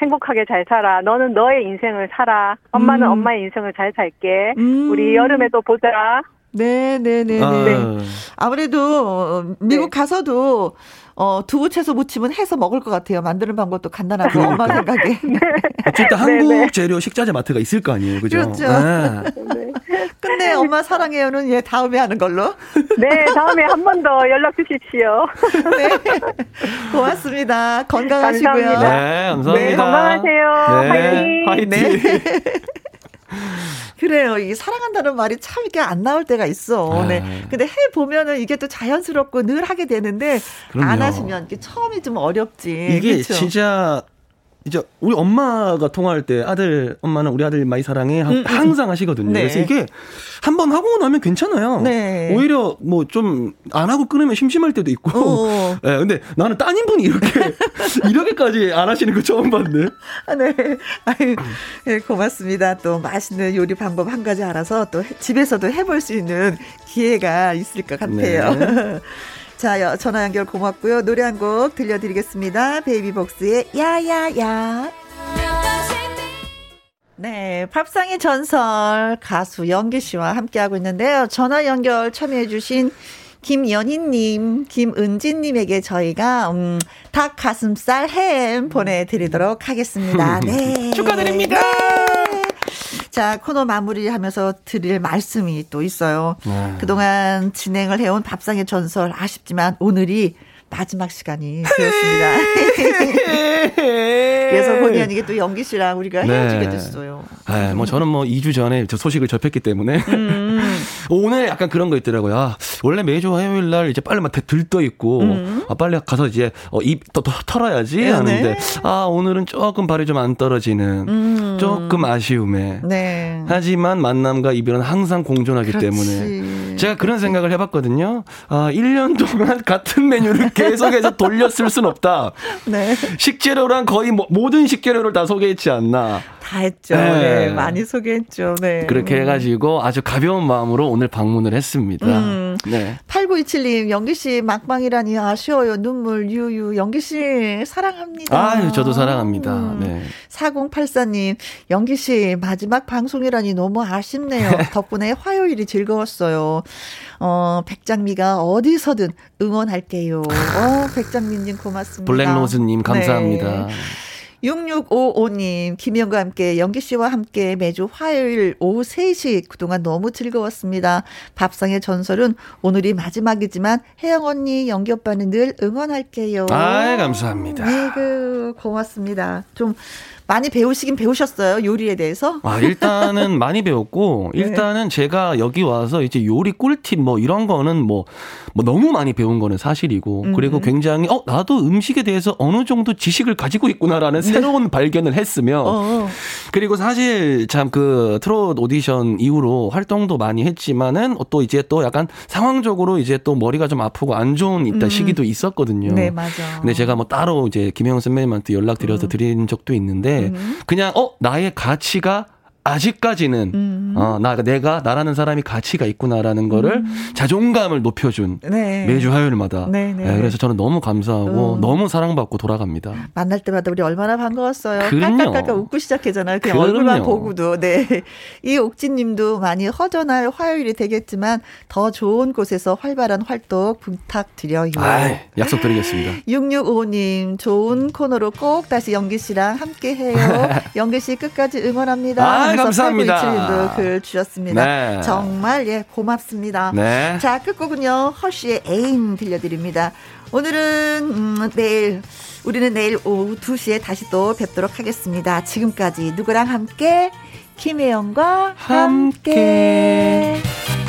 행복하게 잘 살아. 너는 너의 인생을 살아. 엄마는 음. 엄마의 인생을 잘 살게. 음. 우리 여름에도 보자. 네, 네, 네, 아. 네. 아 무래도 미국 네. 가서도 어, 두부 채소 무침은 해서 먹을 것 같아요. 만드는 방법도 간단하고 엄마 생각에. 네. 어쨌든 한국 네, 네. 재료 식자재 마트가 있을 거 아니에요, 그죠? 그렇죠. 네. 근데 엄마 사랑해요는 예 다음에 하는 걸로. 네, 다음에 한 번 더 연락 주십시오. 네, 고맙습니다. 건강하시고요. 감사합니다. 네, 감사합니다. 네, 건강하세요. 네, 화이팅. 화이팅. 네. 그래요. 이게 사랑한다는 말이 참 이게 안 나올 때가 있어. 네. 네. 근데 해 보면은 이게 또 자연스럽고 늘 하게 되는데 그럼요. 안 하시면 이게 처음이 좀 어렵지. 이게 그렇죠? 진짜 이제 우리 엄마가 통화할 때 아들 엄마는 우리 아들 많이 사랑해 음, 음. 항상 하시거든요. 네. 그래서 이게 한 번 하고 나면 괜찮아요. 네. 오히려 뭐 좀 안 하고 끊으면 심심할 때도 있고. 어. 예, 네, 근데 나는 따님 분이 이렇게 이렇게까지 안 하시는 거 처음 봤네. 아, 네. 아유, 네, 고맙습니다. 또 맛있는 요리 방법 한 가지 알아서 또 집에서도 해볼 수 있는 기회가 있을 것 같아요. 네. 자, 전화 연결 고맙고요. 노래 한 곡 들려드리겠습니다. 베이비복스의 야야야. 네, 팝상의 전설 가수 연기 씨와 함께하고 있는데요. 전화 연결 참여해주신 김연희님, 김은진님에게 저희가 음, 닭 가슴살 햄 보내드리도록 하겠습니다. 네, 축하드립니다. 자, 코너 마무리하면서 드릴 말씀이 또 있어요. 네. 그동안 진행을 해온 밥상의 전설 아쉽지만 오늘이 마지막 시간이 되었습니다. 그래서 본의 아니게 또 연기 씨랑 우리가 네. 헤어지게 됐어요. 네, 뭐 저는 뭐 2주 전에 저 소식을 접했기 때문에 음. 오늘 약간 그런 거 있더라고요. 아, 원래 매주 화요일 날 이제 빨리 막 들떠 있고 음. 아, 빨리 가서 이제 어, 입더 털어야지 네. 하는데 아 오늘은 조금 발이 좀 안 떨어지는 음. 조금 아쉬움에. 네. 하지만 만남과 이별은 항상 공존하기 그렇지. 때문에 제가 그런 생각을 해봤거든요. 아 1년 동안 같은 메뉴를 계속해서 돌렸을 순 없다. 네. 식재료랑 거의 모, 모든 식재료를 다 소개했지 않나. 다 했죠. 네. 네. 많이 소개했죠. 네. 그렇게 음. 해가지고 아주 가벼운 마음으로 오늘 방문을 했습니다. 음. 네. 8927님, 영기 씨 막방이라니 아쉬워요. 눈물 유유. 영기 씨 사랑합니다. 아유, 저도 사랑합니다. 음. 네. 4084님, 영기 씨 마지막 방송이라니 너무 아쉽네요. 덕분에 화요일이 즐거웠어요. 어, 백장미가 어디서든 응원할게요. 어, 백장미님 고맙습니다. 블랙로즈님 감사합니다. 네. 6655님, 김영과 함께, 영기 씨와 함께 매주 화요일 오후 3시 그동안 너무 즐거웠습니다. 밥상의 전설은 오늘이 마지막이지만 혜영 언니, 영기 오빠는 늘 응원할게요. 아, 감사합니다. 네, 그, 고맙습니다. 좀 많이 배우시긴 배우셨어요 요리에 대해서? 아 일단은 많이 배웠고 네. 일단은 제가 여기 와서 이제 요리 꿀팁 뭐 이런 거는 뭐, 뭐 너무 많이 배운 거는 사실이고 음. 그리고 굉장히 어 나도 음식에 대해서 어느 정도 지식을 가지고 있구나라는 네. 새로운 발견을 했으며 어. 그리고 사실 참 그 트롯 오디션 이후로 활동도 많이 했지만은 또 이제 또 약간 상황적으로 이제 또 머리가 좀 아프고 안 좋은 있다 음. 시기도 있었거든요. 네 맞아. 근데 제가 뭐 따로 이제 김영 선배님한테 연락 드려서 음. 드린 적도 있는데 음. 그냥 어 나의 가치가 아직까지는 음. 어, 나 내가 나라는 사람이 가치가 있구나라는 거를 음. 자존감을 높여준 네. 매주 화요일마다. 네, 네. 네, 그래서 저는 너무 감사하고 음. 너무 사랑받고 돌아갑니다. 만날 때마다 우리 얼마나 반가웠어요. 깔깔깔깔 웃고 시작했잖아요. 그냥 그럼요. 얼굴만 보고도. 네. 이 옥진님도 많이 허전할 화요일이 되겠지만 더 좋은 곳에서 활발한 활동 부탁드려요. 아이, 약속드리겠습니다. 6655님 좋은 코너로 꼭 다시 영기 씨랑 함께 해요. 영기 씨 끝까지 응원합니다. 아, 아, 감사합니다. 글 주셨습니다. 네. 정말 예 고맙습니다. 네. 자 끝곡은요 허쉬의 애인 들려드립니다. 오늘은 음, 내일 우리는 내일 오후 2시에 다시 또 뵙도록 하겠습니다. 지금까지 누구랑 함께 김혜영과 함께. 함께.